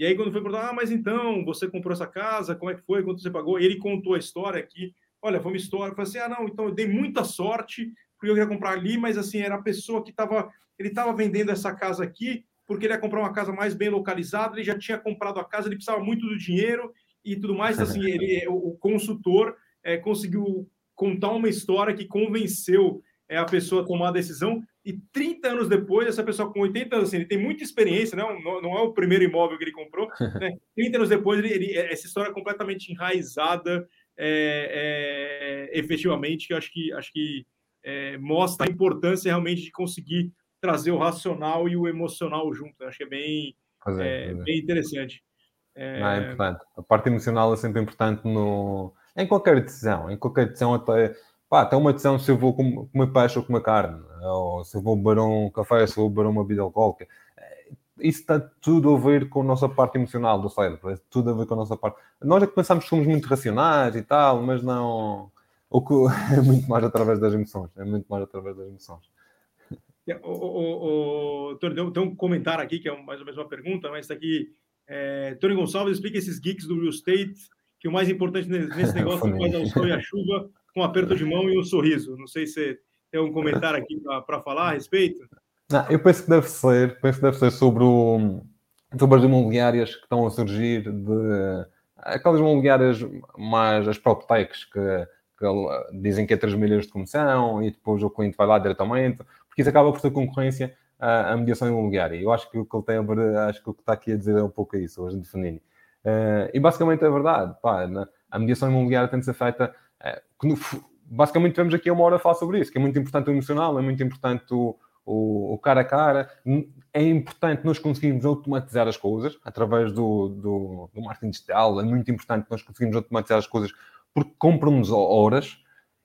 A: e aí, quando foi perguntar, ah, mas então, você comprou essa casa, como é que foi, quanto você pagou? Ele contou a história aqui. Olha, foi uma história. Eu falei assim: ah, não, então eu dei muita sorte, porque eu queria comprar ali, mas assim, era a pessoa que estava. Ele estava vendendo essa casa aqui, porque ele ia comprar uma casa mais bem localizada, ele já tinha comprado a casa, ele precisava muito do dinheiro e tudo mais. Assim, ele, o consultor é, conseguiu contar uma história que convenceu é, a pessoa tomar a decisão e 30 anos depois, essa pessoa com 80 anos, assim, ele tem muita experiência, né? não, não é o primeiro imóvel que ele comprou, né? 30 anos depois, ele, ele, essa história é completamente enraizada, é, é, efetivamente, que eu acho que, acho que é, mostra a importância realmente de conseguir trazer o racional e o emocional junto. Né? Acho que é bem, é, é, bem interessante.
B: É... Não, é importante. A parte emocional é sempre importante no... em qualquer decisão, em qualquer decisão até pá, tem uma decisão se eu vou comer peixe ou comer carne, ou se eu vou beber um café, se eu vou beber uma bebida alcoólica. Eh, isso está tudo a ver com a nossa parte emocional do cérebro, é tudo a ver com a nossa parte. Nós é que pensamos que somos muito racionais e tal, mas não. O que é muito mais através das emoções, é muito mais através das emoções.
A: O, o, o, Tony, tem um comentário aqui que é mais ou menos uma pergunta, mas está aqui. É, Tony Gonçalves explica esses geeks do real estate, que o mais importante nesse negócio é o sol e a chuva com um aperto de mão e um sorriso. Não sei se tem um comentário aqui para falar a respeito.
B: Não, eu penso que deve ser, penso que deve ser sobre, o, sobre as imobiliárias que estão a surgir de aquelas imobiliárias mais as PropTechs que, que dizem que é 3 milhões de comissão e depois o cliente vai lá diretamente, porque isso acaba por ter concorrência à, à mediação imobiliária. Eu acho que o que ele tem a ver, acho que o que está aqui a dizer é um pouco isso, hoje de Fanini. Uh, e basicamente é verdade, pá, a mediação imobiliária tem de ser feita é, basicamente temos aqui uma hora a falar sobre isso, que é muito importante o emocional, é muito importante o, o, o, cara a cara. É importante nós conseguirmos automatizar as coisas através do, do, do marketing digital. É muito importante nós conseguirmos automatizar as coisas porque compramos horas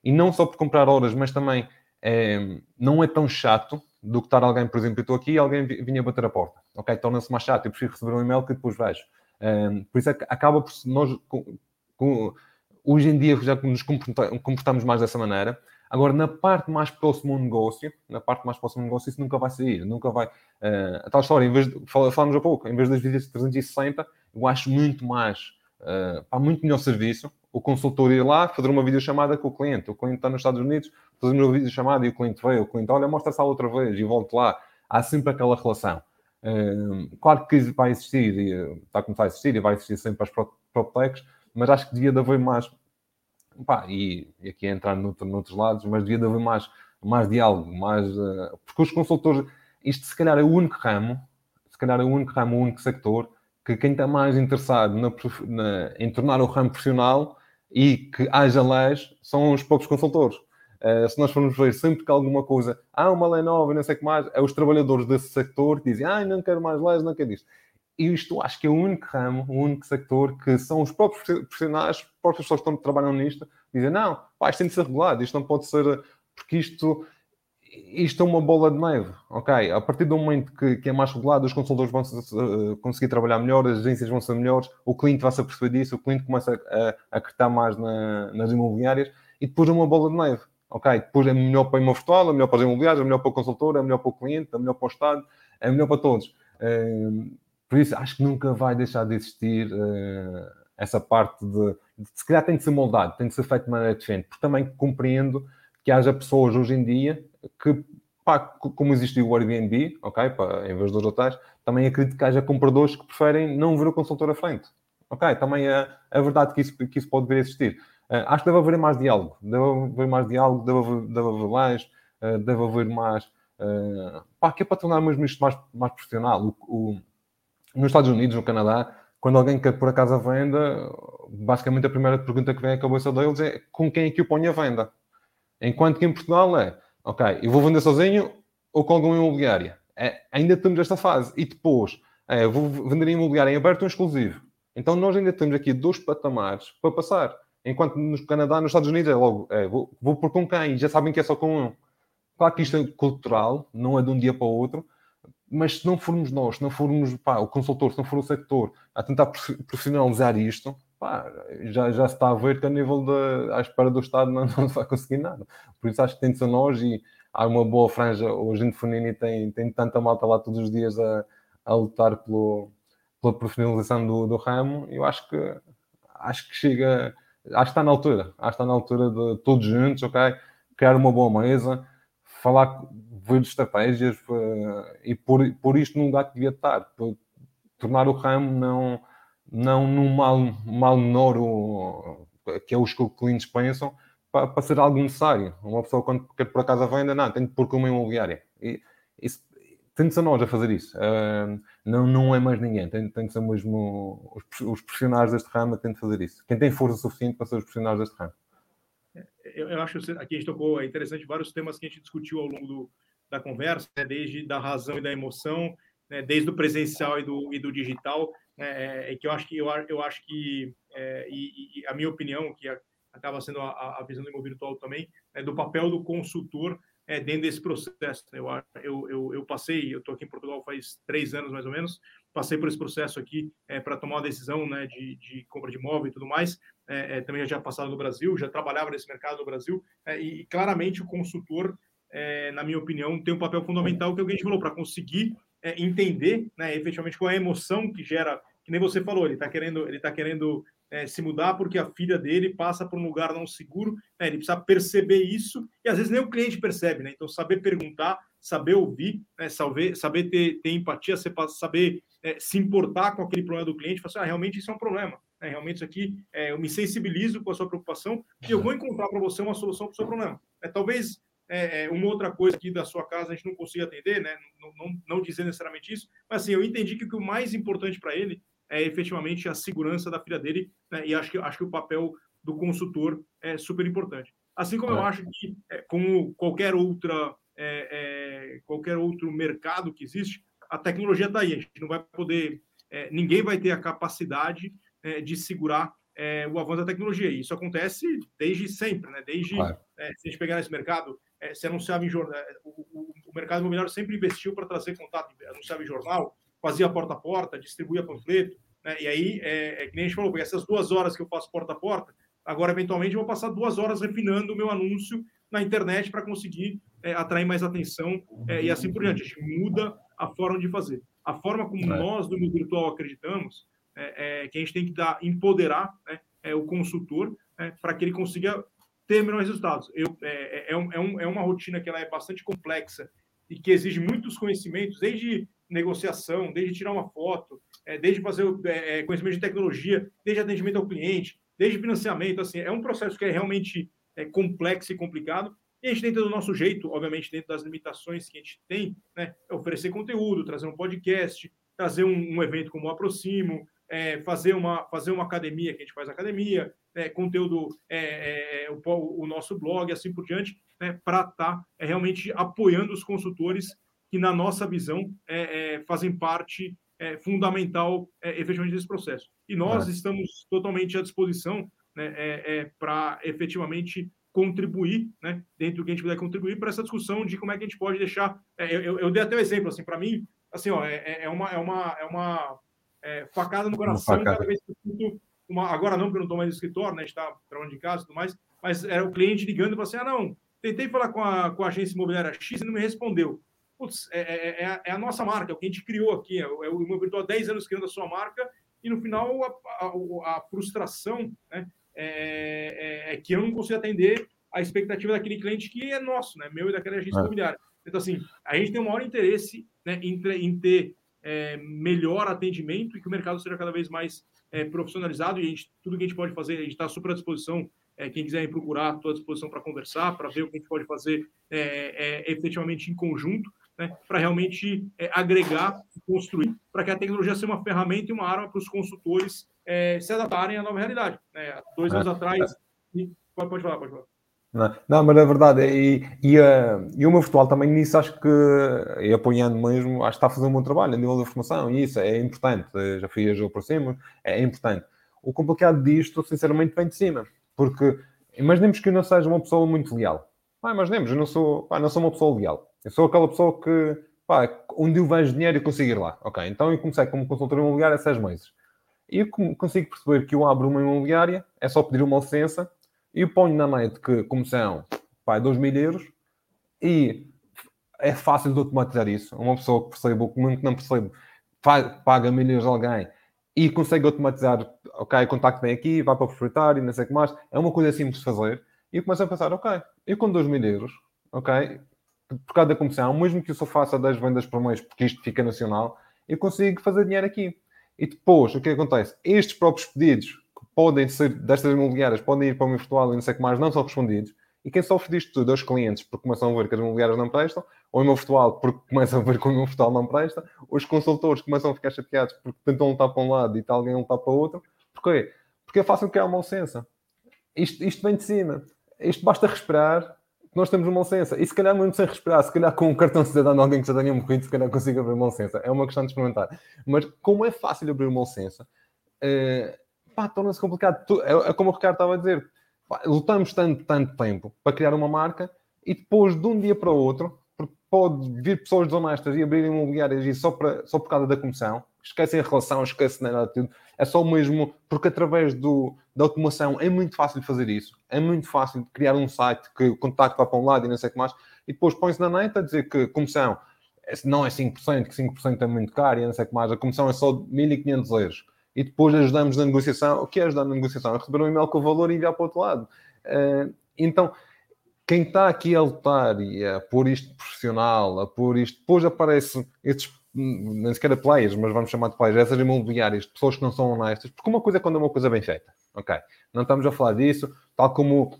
B: e não só por comprar horas, mas também é, não é tão chato do que estar alguém, por exemplo, eu estou aqui e alguém vinha bater a porta. Ok, torna-se mais chato. Eu prefiro receber um e-mail que depois vejo. É, por isso é acaba por nós Hoje em dia já nos comportamos mais dessa maneira. Agora, na parte mais próxima do negócio, na parte mais próxima do negócio, isso nunca vai sair, nunca vai. Uh, a tal história, em vez de, falamos há pouco, em vez das visitas de 360, eu acho muito mais, uh, pá, muito melhor serviço o consultor ir lá, fazer uma videochamada com o cliente. O cliente está nos Estados Unidos, fazer uma videochamada e o cliente veio, o cliente, olha, mostra a sala outra vez e volto lá. Há sempre aquela relação. Uh, claro que vai existir, e, está a começar a existir e vai existir sempre as PropTechs, mas acho que devia de haver mais, pá, e, e aqui é entrar noutro, noutros lados, mas devia de haver mais, mais diálogo, mais, uh, porque os consultores, isto se calhar é o único ramo, se calhar é o único ramo, o único sector, que quem está mais interessado na, na, em tornar o ramo profissional e que haja leis são os próprios consultores. Uh, se nós formos ver sempre que alguma coisa, há ah, uma lei nova, não sei o que mais, é os trabalhadores desse sector que dizem, ah, não quero mais leis, não quero isto e isto acho que é o único ramo, o único sector que são os próprios profissionais, as próprias pessoas que trabalham nisto, dizem, não, pá, isto tem de ser regulado, isto não pode ser, porque isto, isto é uma bola de neve, ok? A partir do momento que, que é mais regulado, os consultores vão uh, conseguir trabalhar melhor, as agências vão ser melhores, o cliente vai se aperceber disso, o cliente começa a, a acreditar mais na, nas imobiliárias, e depois é uma bola de neve, ok? Depois é melhor para a virtual, é melhor para as imobiliárias, é melhor para o consultor, é melhor para o cliente, é melhor para o Estado, é melhor para todos. Uh, Por isso, acho que nunca vai deixar de existir uh, essa parte de, de, se calhar tem que ser moldado, tem que ser feito de maneira diferente, porque também compreendo que haja pessoas hoje em dia que, pá, como existe o Airbnb, ok, pá, em vez dos hotéis, também acredito que haja compradores que preferem não ver o consultor à frente. Ok, também é, é verdade que isso, que isso pode vir a existir. Uh, acho que deve haver mais diálogo, deve haver mais diálogo, deve haver, deve haver mais, uh, deve haver mais, uh, pá, que é para tornar mesmo isto mais, mais profissional. O, o, nos Estados Unidos, no Canadá, quando alguém quer pôr a casa à venda, basicamente a primeira pergunta que vem à cabeça deles é com quem é que eu ponho a venda? Enquanto que em Portugal é, ok, eu vou vender sozinho ou com alguma imobiliária? É, ainda temos esta fase. E depois, é, vou vender imobiliária em aberto ou exclusivo? Então nós ainda temos aqui dois patamares para passar. Enquanto no Canadá, nos Estados Unidos, é logo, é, vou, vou por com quem? Já sabem que é só com um. Claro que isto é cultural, não é de um dia para o outro, mas se não formos nós, se não formos pá, o consultor, se não for o sector a tentar profissionalizar isto, pá, já, já se está a ver que a nível da à espera do Estado não, não vai conseguir nada. Por isso acho que tem de ser nós e há uma boa franja. Hoje em Funini tem, tem tanta malta lá todos os dias a, a lutar pelo, pela profissionalização do, do ramo. Eu acho que acho que chega, acho que está na altura, acho que está na altura de todos juntos, ok? Criar uma boa mesa, falar ver estratégias uh, e pôr, pôr isto num lugar que devia estar, tornar o ramo não, não num mal, mal menor, que é os que os clientes pensam, para, para, ser algo necessário. Uma pessoa, quando quer por acaso a venda, não, tem de pôr como imobiliária. E, isso, tem de ser nós a fazer isso. Uh, não, não é mais ninguém. Tem, tem de ser mesmo os, os profissionais deste ramo têm de fazer isso. Quem tem força suficiente para ser os profissionais deste ramo.
A: Eu, eu acho que aqui a gente tocou, é interessante, vários temas que a gente discutiu ao longo do, da conversa, né, desde da razão e da emoção, né, desde o presencial e do, e do digital, né, é, é, que eu acho que eu, eu acho que é, e, e, a minha opinião que acaba sendo a, a visão do imóvel virtual também é do papel do consultor é, dentro desse processo. Né. Eu, eu, eu, eu passei, eu estou aqui em Portugal faz três anos mais ou menos, passei por esse processo aqui é, para tomar uma decisão né, de, de, compra de imóvel e tudo mais. É, é, também já tinha passado no Brasil, já trabalhava nesse mercado no Brasil, é, e claramente o consultor é, na minha opinião, tem um papel fundamental que é o que a gente falou, para conseguir é, entender né, efetivamente qual é a emoção que gera, que nem você falou, ele está querendo, ele tá querendo é, se mudar porque a filha dele passa por um lugar não seguro, né, ele precisa perceber isso, e às vezes nem o cliente percebe, né? Então, saber perguntar, saber ouvir, né, saber, saber ter, ter empatia, saber é, se importar com aquele problema do cliente, falar assim, ah, realmente isso é um problema. Né, realmente isso aqui, é, eu me sensibilizo com a sua preocupação e eu vou encontrar para você uma solução para o seu problema. É, talvez é, é, uma outra coisa aqui da sua casa a gente não consiga atender, né? Não, não, não dizer necessariamente isso, mas assim, eu entendi que o mais importante para ele é efetivamente a segurança da filha dele, né? E acho que, acho que o papel do consultor é super importante. Assim como é. eu acho que, é, como qualquer outra é, é, qualquer outro mercado que existe, a tecnologia está aí. A gente não vai poder, é, ninguém vai ter a capacidade de segurar o avanço da tecnologia. E isso acontece desde sempre, né? Desde claro. se a gente pegar nesse mercado, é, se anunciava em jornal. É, o, o, o, mercado imobiliário sempre investiu para trazer contato, anunciava em jornal, fazia porta a porta, distribuía panfleto. Né? E aí, é, é, que nem a gente falou, essas duas horas que eu faço porta a porta, agora, eventualmente, eu vou passar duas horas refinando o meu anúncio na internet para conseguir é, atrair mais atenção é, e assim por diante. A gente muda a forma de fazer. A forma como é. nós, do mundo virtual, acreditamos é, que a gente tem que dar, empoderar né, o consultor para que ele consiga ter melhores resultados. Eu, é, é, é, um, é uma rotina que ela é bastante complexa e que exige muitos conhecimentos, desde negociação, desde tirar uma foto, é, desde fazer é, é, conhecimento de tecnologia, desde atendimento ao cliente, desde financiamento. Assim, é um processo que é realmente é, complexo e complicado. E a gente tenta do nosso jeito, obviamente, dentro das limitações que a gente tem, né, oferecer conteúdo, trazer um podcast, trazer um, um evento como o Aproximo, é, fazer, uma, fazer uma academia, que a gente faz academia, é, conteúdo, é, é, é o, o, nosso blog, assim por diante, né, para estar tá, é, realmente apoiando os consultores que, na nossa visão, fazem parte fundamental, efetivamente, desse processo. E nós estamos totalmente à disposição né, para efetivamente contribuir, né, dentro do que a gente puder contribuir para essa discussão de como é que a gente pode deixar. eu, eu, dei até o um exemplo, assim, para mim, assim, ó, é, é, uma, é, uma, é uma é, facada no coração cada vez que eu sinto uma, agora não, porque eu não estou mais no escritório, né? A gente está trabalhando de casa e tudo mais, mas era o cliente ligando e falou assim: ah, não, tentei falar com a, com a agência imobiliária X e não me respondeu. putz, é, é, é, é, a nossa marca, é o que a gente criou aqui, é, o é Imóvel Virtual 10 anos criando a sua marca, e no final a, a, a frustração né, é, é, que eu não consigo atender a expectativa daquele cliente que é nosso, né, meu e daquela agência imobiliária. Então, assim, a gente tem o maior interesse né, em, em ter melhor atendimento e que o mercado seja cada vez mais profissionalizado, e a gente, tudo que a gente pode fazer, a gente está super à disposição é, quem quiser me procurar, estou à disposição para conversar, para ver o que a gente pode fazer é, é, efetivamente em conjunto, né, para realmente é, agregar construir, para que a tecnologia seja uma ferramenta e uma arma para os consultores é, se adaptarem à nova realidade. Né? Dois anos é. atrás. Pode, pode falar, pode falar.
B: Não, não, mas é verdade, e, e, uh, e o meu virtual também nisso acho que, e apoiando mesmo, acho que está a fazer um bom trabalho a nível da formação, e isso é importante, já fui a jogo por cima, é importante. O complicado disto, sinceramente, vem de cima, porque imaginemos que eu não seja uma pessoa muito leal. Ah, imaginemos, eu não sou, pá, não sou uma pessoa leal. Eu sou aquela pessoa que, pá, onde eu vejo dinheiro e consigo ir lá. Ok, então eu comecei como consultor imobiliário há seis meses. E eu consigo perceber que eu abro uma imobiliária, é só pedir uma licença, e ponho na net que comissão, pá, é 2 mil euros, e é fácil de automatizar isso. Uma pessoa que percebe o que não percebe, paga mil euros a alguém e consegue automatizar, ok, contacto vem aqui, vai para o proprietário, não sei o que mais. É uma coisa simples de fazer. E eu começo a pensar, ok, eu com 2 mil euros, ok, por cada comissão, mesmo que eu só faça 10 vendas por mês, porque isto fica nacional, eu consigo fazer dinheiro aqui. E depois, o que acontece? Estes próprios pedidos, podem ser destas imobiliárias, podem ir para o virtual e não sei o que mais, não são respondidos. E quem sofre disto tudo, os clientes, porque começam a ver que as imobiliárias não prestam, ou o meu virtual, porque começam a ver que o meu virtual não presta, os consultores começam a ficar chateados porque tentam lutar para um lado e está alguém a lutar para o outro. Porquê? Porque é fácil criar uma licença. Isto, isto vem de cima. Isto basta respirar, nós temos uma licença. E se calhar mesmo sem respirar, se calhar com um cartão de cidadão de alguém que já tenha morrido, se calhar consigo abrir uma licença. É uma questão de experimentar. Mas como é fácil abrir uma licença, é, torna-se complicado. É, é como o Ricardo estava a dizer lutamos tanto, tanto tempo para criar uma marca e depois, de um dia para o outro, pode vir pessoas desonestas e abrir imobiliárias e só, para, só por causa da comissão, esquecem a relação, esquecem nada tudo. É só mesmo porque através do, da automação é muito fácil fazer isso. É muito fácil criar um site que o contacto vai para um lado e não sei o que mais. E depois põe-se na net a dizer que comissão não é 5%, que 5% é muito caro e não sei o que mais. A comissão é só 1.500 euros e depois ajudamos na negociação. O que é ajudar na negociação? É receber um e-mail com o valor e enviar para o outro lado. Uh, então, quem está aqui a lutar e a pôr isto profissional, a pôr isto, depois aparece estes, nem sequer players, mas vamos chamar de players, essas imobiliárias, pessoas que não são honestas, porque uma coisa é quando é uma coisa bem feita, ok? Não estamos a falar disso, tal como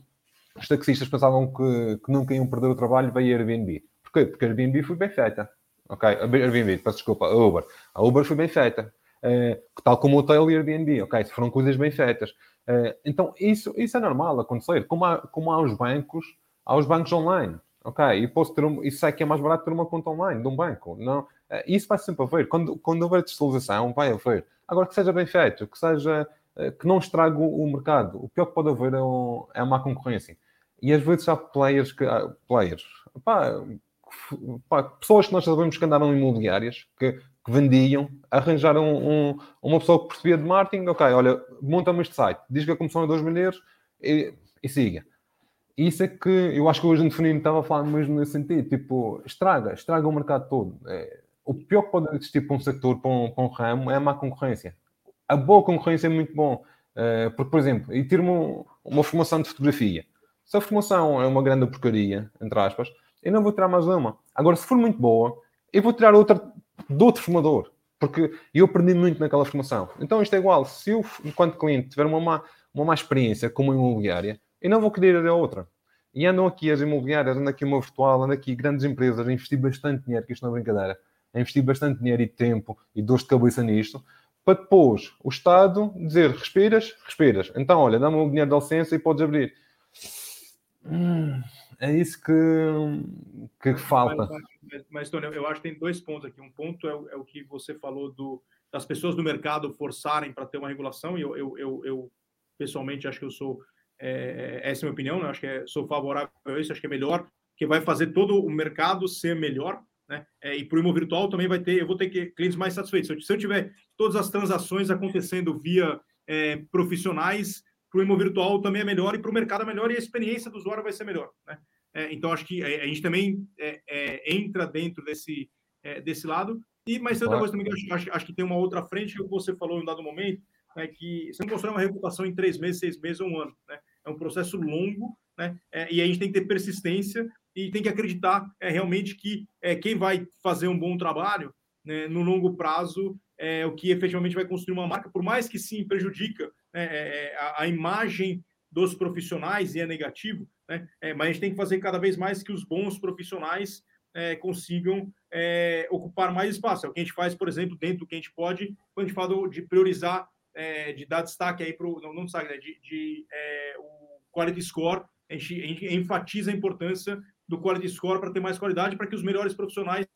B: os taxistas pensavam que, que nunca iam perder o trabalho, veio a Airbnb. Porquê? Porque a Airbnb foi bem feita, ok? A Airbnb, peço desculpa, a Uber. A Uber foi bem feita. Uh, tal como o hotel e Airbnb, ok? Foram coisas bem feitas. Uh, então, isso, isso é normal acontecer. Como há, como há os bancos, há os bancos online, ok? E posso ter um, isso é que é mais barato ter uma conta online de um banco. Não, uh, isso vai sempre haver. Quando, quando houver digitalização, vai haver. Agora, que seja bem feito, que seja que não estrague o, mercado. O pior que pode haver é, um, é uma concorrência. E às vezes há players que. Players. Pá, pá, pessoas que nós sabemos que andaram imobiliárias, que, que vendiam, arranjaram um, um, uma pessoa que percebia de marketing, ok, olha, monta-me este site, diz que a comissão é 2 mil euros e, e siga. Isso é que eu acho que hoje no feminino estava a falar mesmo nesse sentido, tipo, estraga, estraga o mercado todo. É, o pior que pode existir para um setor, para um, para um ramo, é a má concorrência. A boa concorrência é muito bom. Uh, porque, por exemplo, e tiro uma, uma formação de fotografia. Se a formação é uma grande porcaria, entre aspas, eu não vou tirar mais uma. Agora, se for muito boa, eu vou tirar outra de outro formador. Porque eu aprendi muito naquela formação. Então isto é igual. Se eu, enquanto cliente, tiver uma má, uma má experiência com uma imobiliária, eu não vou querer ir a outra. E andam aqui as imobiliárias, andam aqui uma virtual, andam aqui grandes empresas a investir bastante dinheiro, que isto não é brincadeira, a investir bastante dinheiro e tempo e dor de cabeça nisto, para depois o Estado dizer respiras, respiras. Então, olha, dá-me o dinheiro da licença e podes abrir. Hum, é isso que, que falta.
A: Mas, mas, Tony, eu acho que tem dois pontos aqui. Um ponto é, o, é o que você falou do, das pessoas do mercado forçarem para ter uma regulação, e eu, eu, eu, eu, pessoalmente acho que eu sou, é, essa é a minha opinião, né? acho que é, sou favorável a isso, acho que é melhor, que vai fazer todo o mercado ser melhor, né? É, e para o imóvel virtual também vai ter, eu vou ter que, clientes mais satisfeitos. Se eu, se eu tiver todas as transações acontecendo via é, profissionais, para o imóvel virtual também é melhor e para o mercado é melhor e a experiência do usuário vai ser melhor. Né? É, então, acho que a, a gente também é, é, entra dentro desse, é, desse lado. E, mas tem outra coisa também que acho, acho, que tem uma outra frente que você falou em um dado momento, né, que você não constrói uma reputação em três meses, seis meses ou um ano. Né? É um processo longo, né? É, e a gente tem que ter persistência e tem que acreditar é, realmente que é, quem vai fazer um bom trabalho né, no longo prazo é o que efetivamente vai construir uma marca, por mais que sim prejudica é, é, a, a, imagem dos profissionais e é negativo, né? É, mas a gente tem que fazer cada vez mais que os bons profissionais é, consigam é, ocupar mais espaço. É o que a gente faz, por exemplo, dentro do que a gente pode, quando a gente fala de priorizar, é, de dar destaque aí para o. Não, não destaque, né? de, de é, o quality score, a gente, a gente, enfatiza a importância do quality score para ter mais qualidade, para que os melhores profissionais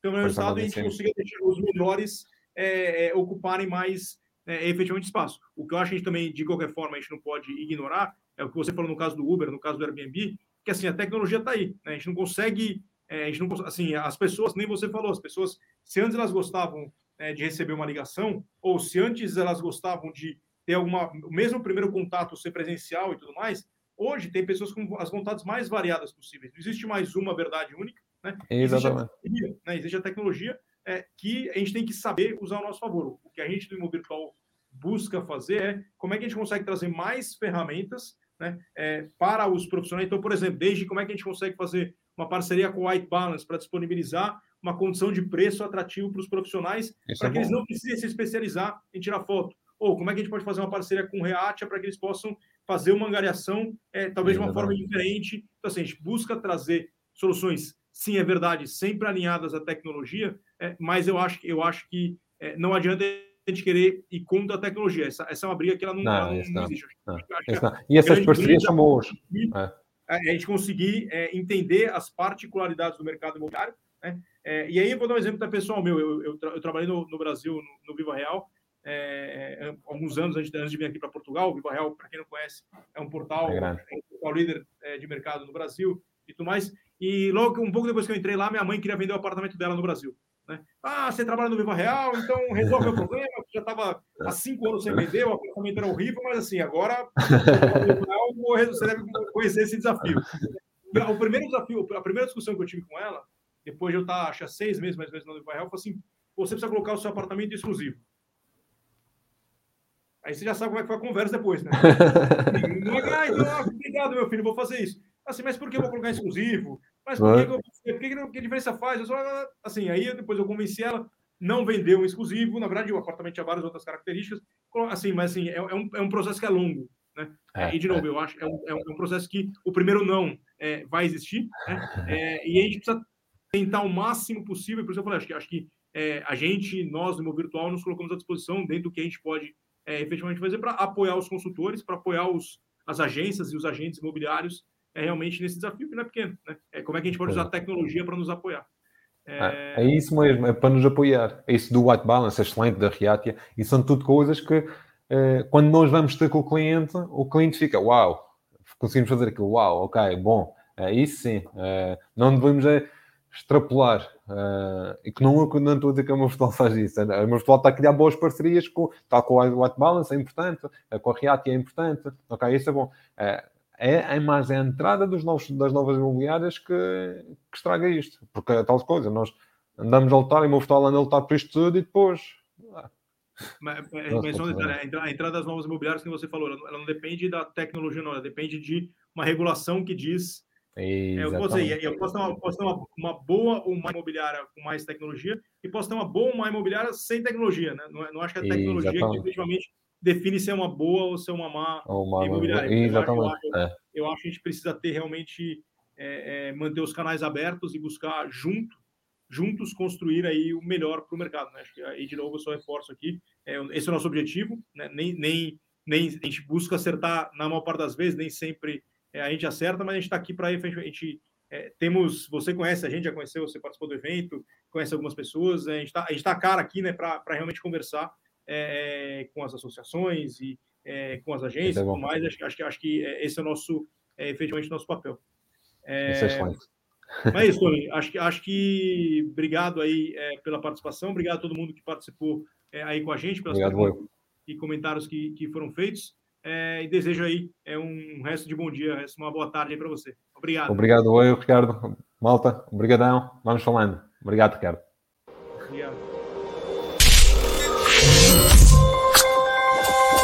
A: tenham melhor resultado e a gente consiga deixar os melhores é, ocuparem mais efetivamente espaço. O que eu acho que a gente também, de qualquer forma, a gente não pode ignorar é o que você falou no caso do Uber, no caso do Airbnb, que assim, a tecnologia está aí. Né? A gente não consegue, é, a gente não, assim, as pessoas, nem você falou, as pessoas, se antes elas gostavam é, de receber uma ligação, ou se antes elas gostavam de ter alguma, mesmo o primeiro contato ser presencial e tudo mais, hoje tem pessoas com as vontades mais variadas possíveis. Não existe mais uma verdade única, né?
B: Exatamente.
A: Existe a, né? existe a tecnologia é, que a gente tem que saber usar ao nosso favor. O que a gente do Virtual busca fazer é como é que a gente consegue trazer mais ferramentas né, é, para os profissionais. Então, por exemplo, desde como é que a gente consegue fazer uma parceria com o White Balance para disponibilizar uma condição de preço atrativo para os profissionais, para é que eles não precisem se especializar em tirar foto. Ou como é que a gente pode fazer uma parceria com o Reatia para que eles possam fazer uma angariação, é, talvez de uma forma diferente. Então, assim, a gente busca trazer soluções, sim, é verdade, sempre alinhadas à tecnologia, é, mas eu acho, eu acho que é, não adianta gente querer ir contra a tecnologia. Essa, essa é uma briga que ela não, não, ela não, não existe. Não,
B: e essas parcerias são boas.
A: É. A gente conseguir é, entender as particularidades do mercado imobiliário. Né? É, e aí eu vou dar um exemplo da pessoal meu. Eu, eu, eu trabalhei no, no, Brasil, no, no Viva Real, é, é, alguns anos antes, antes, de vir aqui para Portugal. O Viva Real, para quem não conhece, é um portal, é um portal líder é, de mercado no Brasil e tudo mais. E logo, um pouco depois que eu entrei lá, minha mãe queria vender o apartamento dela no Brasil. Né? Ah, você trabalha no Viva Real, então resolve o problema. Já estava há cinco anos sem vender, o apartamento era horrível, mas assim, agora você deve conhecer esse desafio. O primeiro desafio, a primeira discussão que eu tive com ela, depois de eu estar, acho, seis meses mais ou menos no Viva Real, foi assim: você precisa colocar o seu apartamento exclusivo. Aí você já sabe como é que foi a conversa depois, né? Ah, então, obrigado, meu filho, vou fazer isso. Assim, mas por que eu vou colocar exclusivo? Mas por que, que, eu, por que, que, que diferença faz? Eu só, assim, aí depois eu convenci ela, não vender um exclusivo. Na verdade, o apartamento tinha várias outras características. Assim, mas assim, é, é um, é um processo que é longo. Né? É, e, de novo, é. eu acho é um, é um processo que o primeiro não é, vai existir. Né? É, e a gente precisa tentar o máximo possível. Por isso eu falei, acho que, acho que é, a gente, nós, no Meu Virtual, nos colocamos à disposição dentro do que a gente pode efetivamente fazer para apoiar os consultores, para apoiar os, as agências e os agentes imobiliários é realmente nesse desafio que não é pequeno. Né? É como é que a gente pode usar a tecnologia para nos apoiar.
B: É... é... isso mesmo, é para nos apoiar. É isso do white balance, é excelente, da Reatia, e são tudo coisas que eh, quando nós vamos ter com o cliente, o cliente fica, uau, conseguimos fazer aquilo, uau, ok, bom, é isso sim, eh, não devemos é extrapolar, uh, e que não, não estou a dizer que a Mostral faz isso, a Mostral está a criar boas parcerias com, está com o White Balance, é importante, com a Reatia é importante, ok, isso é bom. Uh, é, é mais a entrada dos novos, das novas imobiliárias que, que estraga isto. Porque é tal coisa, nós andamos a lutar e o meu anda a lutar por isto tudo e depois.
A: Ah. Mas, mas a entrada das novas imobiliárias, que você falou, ela não depende da tecnologia, não, ela depende de uma regulação que diz. É, eu, posso dizer, eu posso ter, uma, posso ter uma, uma boa ou uma imobiliária com mais tecnologia e posso ter uma boa ou uma imobiliária sem tecnologia. Né? Não, não acho que a tecnologia que efetivamente define se é uma boa ou se é uma má uma imobiliária.
B: Exatamente.
A: Eu acho, é. eu acho, que a gente precisa ter realmente é, é, manter os canais abertos e buscar junto, juntos construir aí o melhor para o mercado. Né? Acho que aí de novo eu só reforço aqui. É, esse é o nosso objetivo. Né? Nem, nem, nem a gente busca acertar na maior parte das vezes, nem sempre é, a gente acerta, mas a gente está aqui para a gente é, temos, você conhece a gente, já conheceu, você participou do evento, conhece algumas pessoas, a gente está tá cara aqui né, para realmente conversar é, com as associações e é, com as agências e é tudo mais. Acho, acho, acho que esse é o nosso, é, efetivamente, nosso papel. É, isso é Mas é isso, Tony. Acho que, acho que obrigado aí é, pela participação, obrigado a todo mundo que participou é, aí com a gente, pelas
B: obrigado,
A: e comentários que, que foram feitos. é, e desejo aí é, um resto de bom dia, uma boa tarde aí para você. Obrigado.
B: Obrigado eu, Ricardo. Malta, obrigadão. Vamos falando. Obrigado, Ricardo.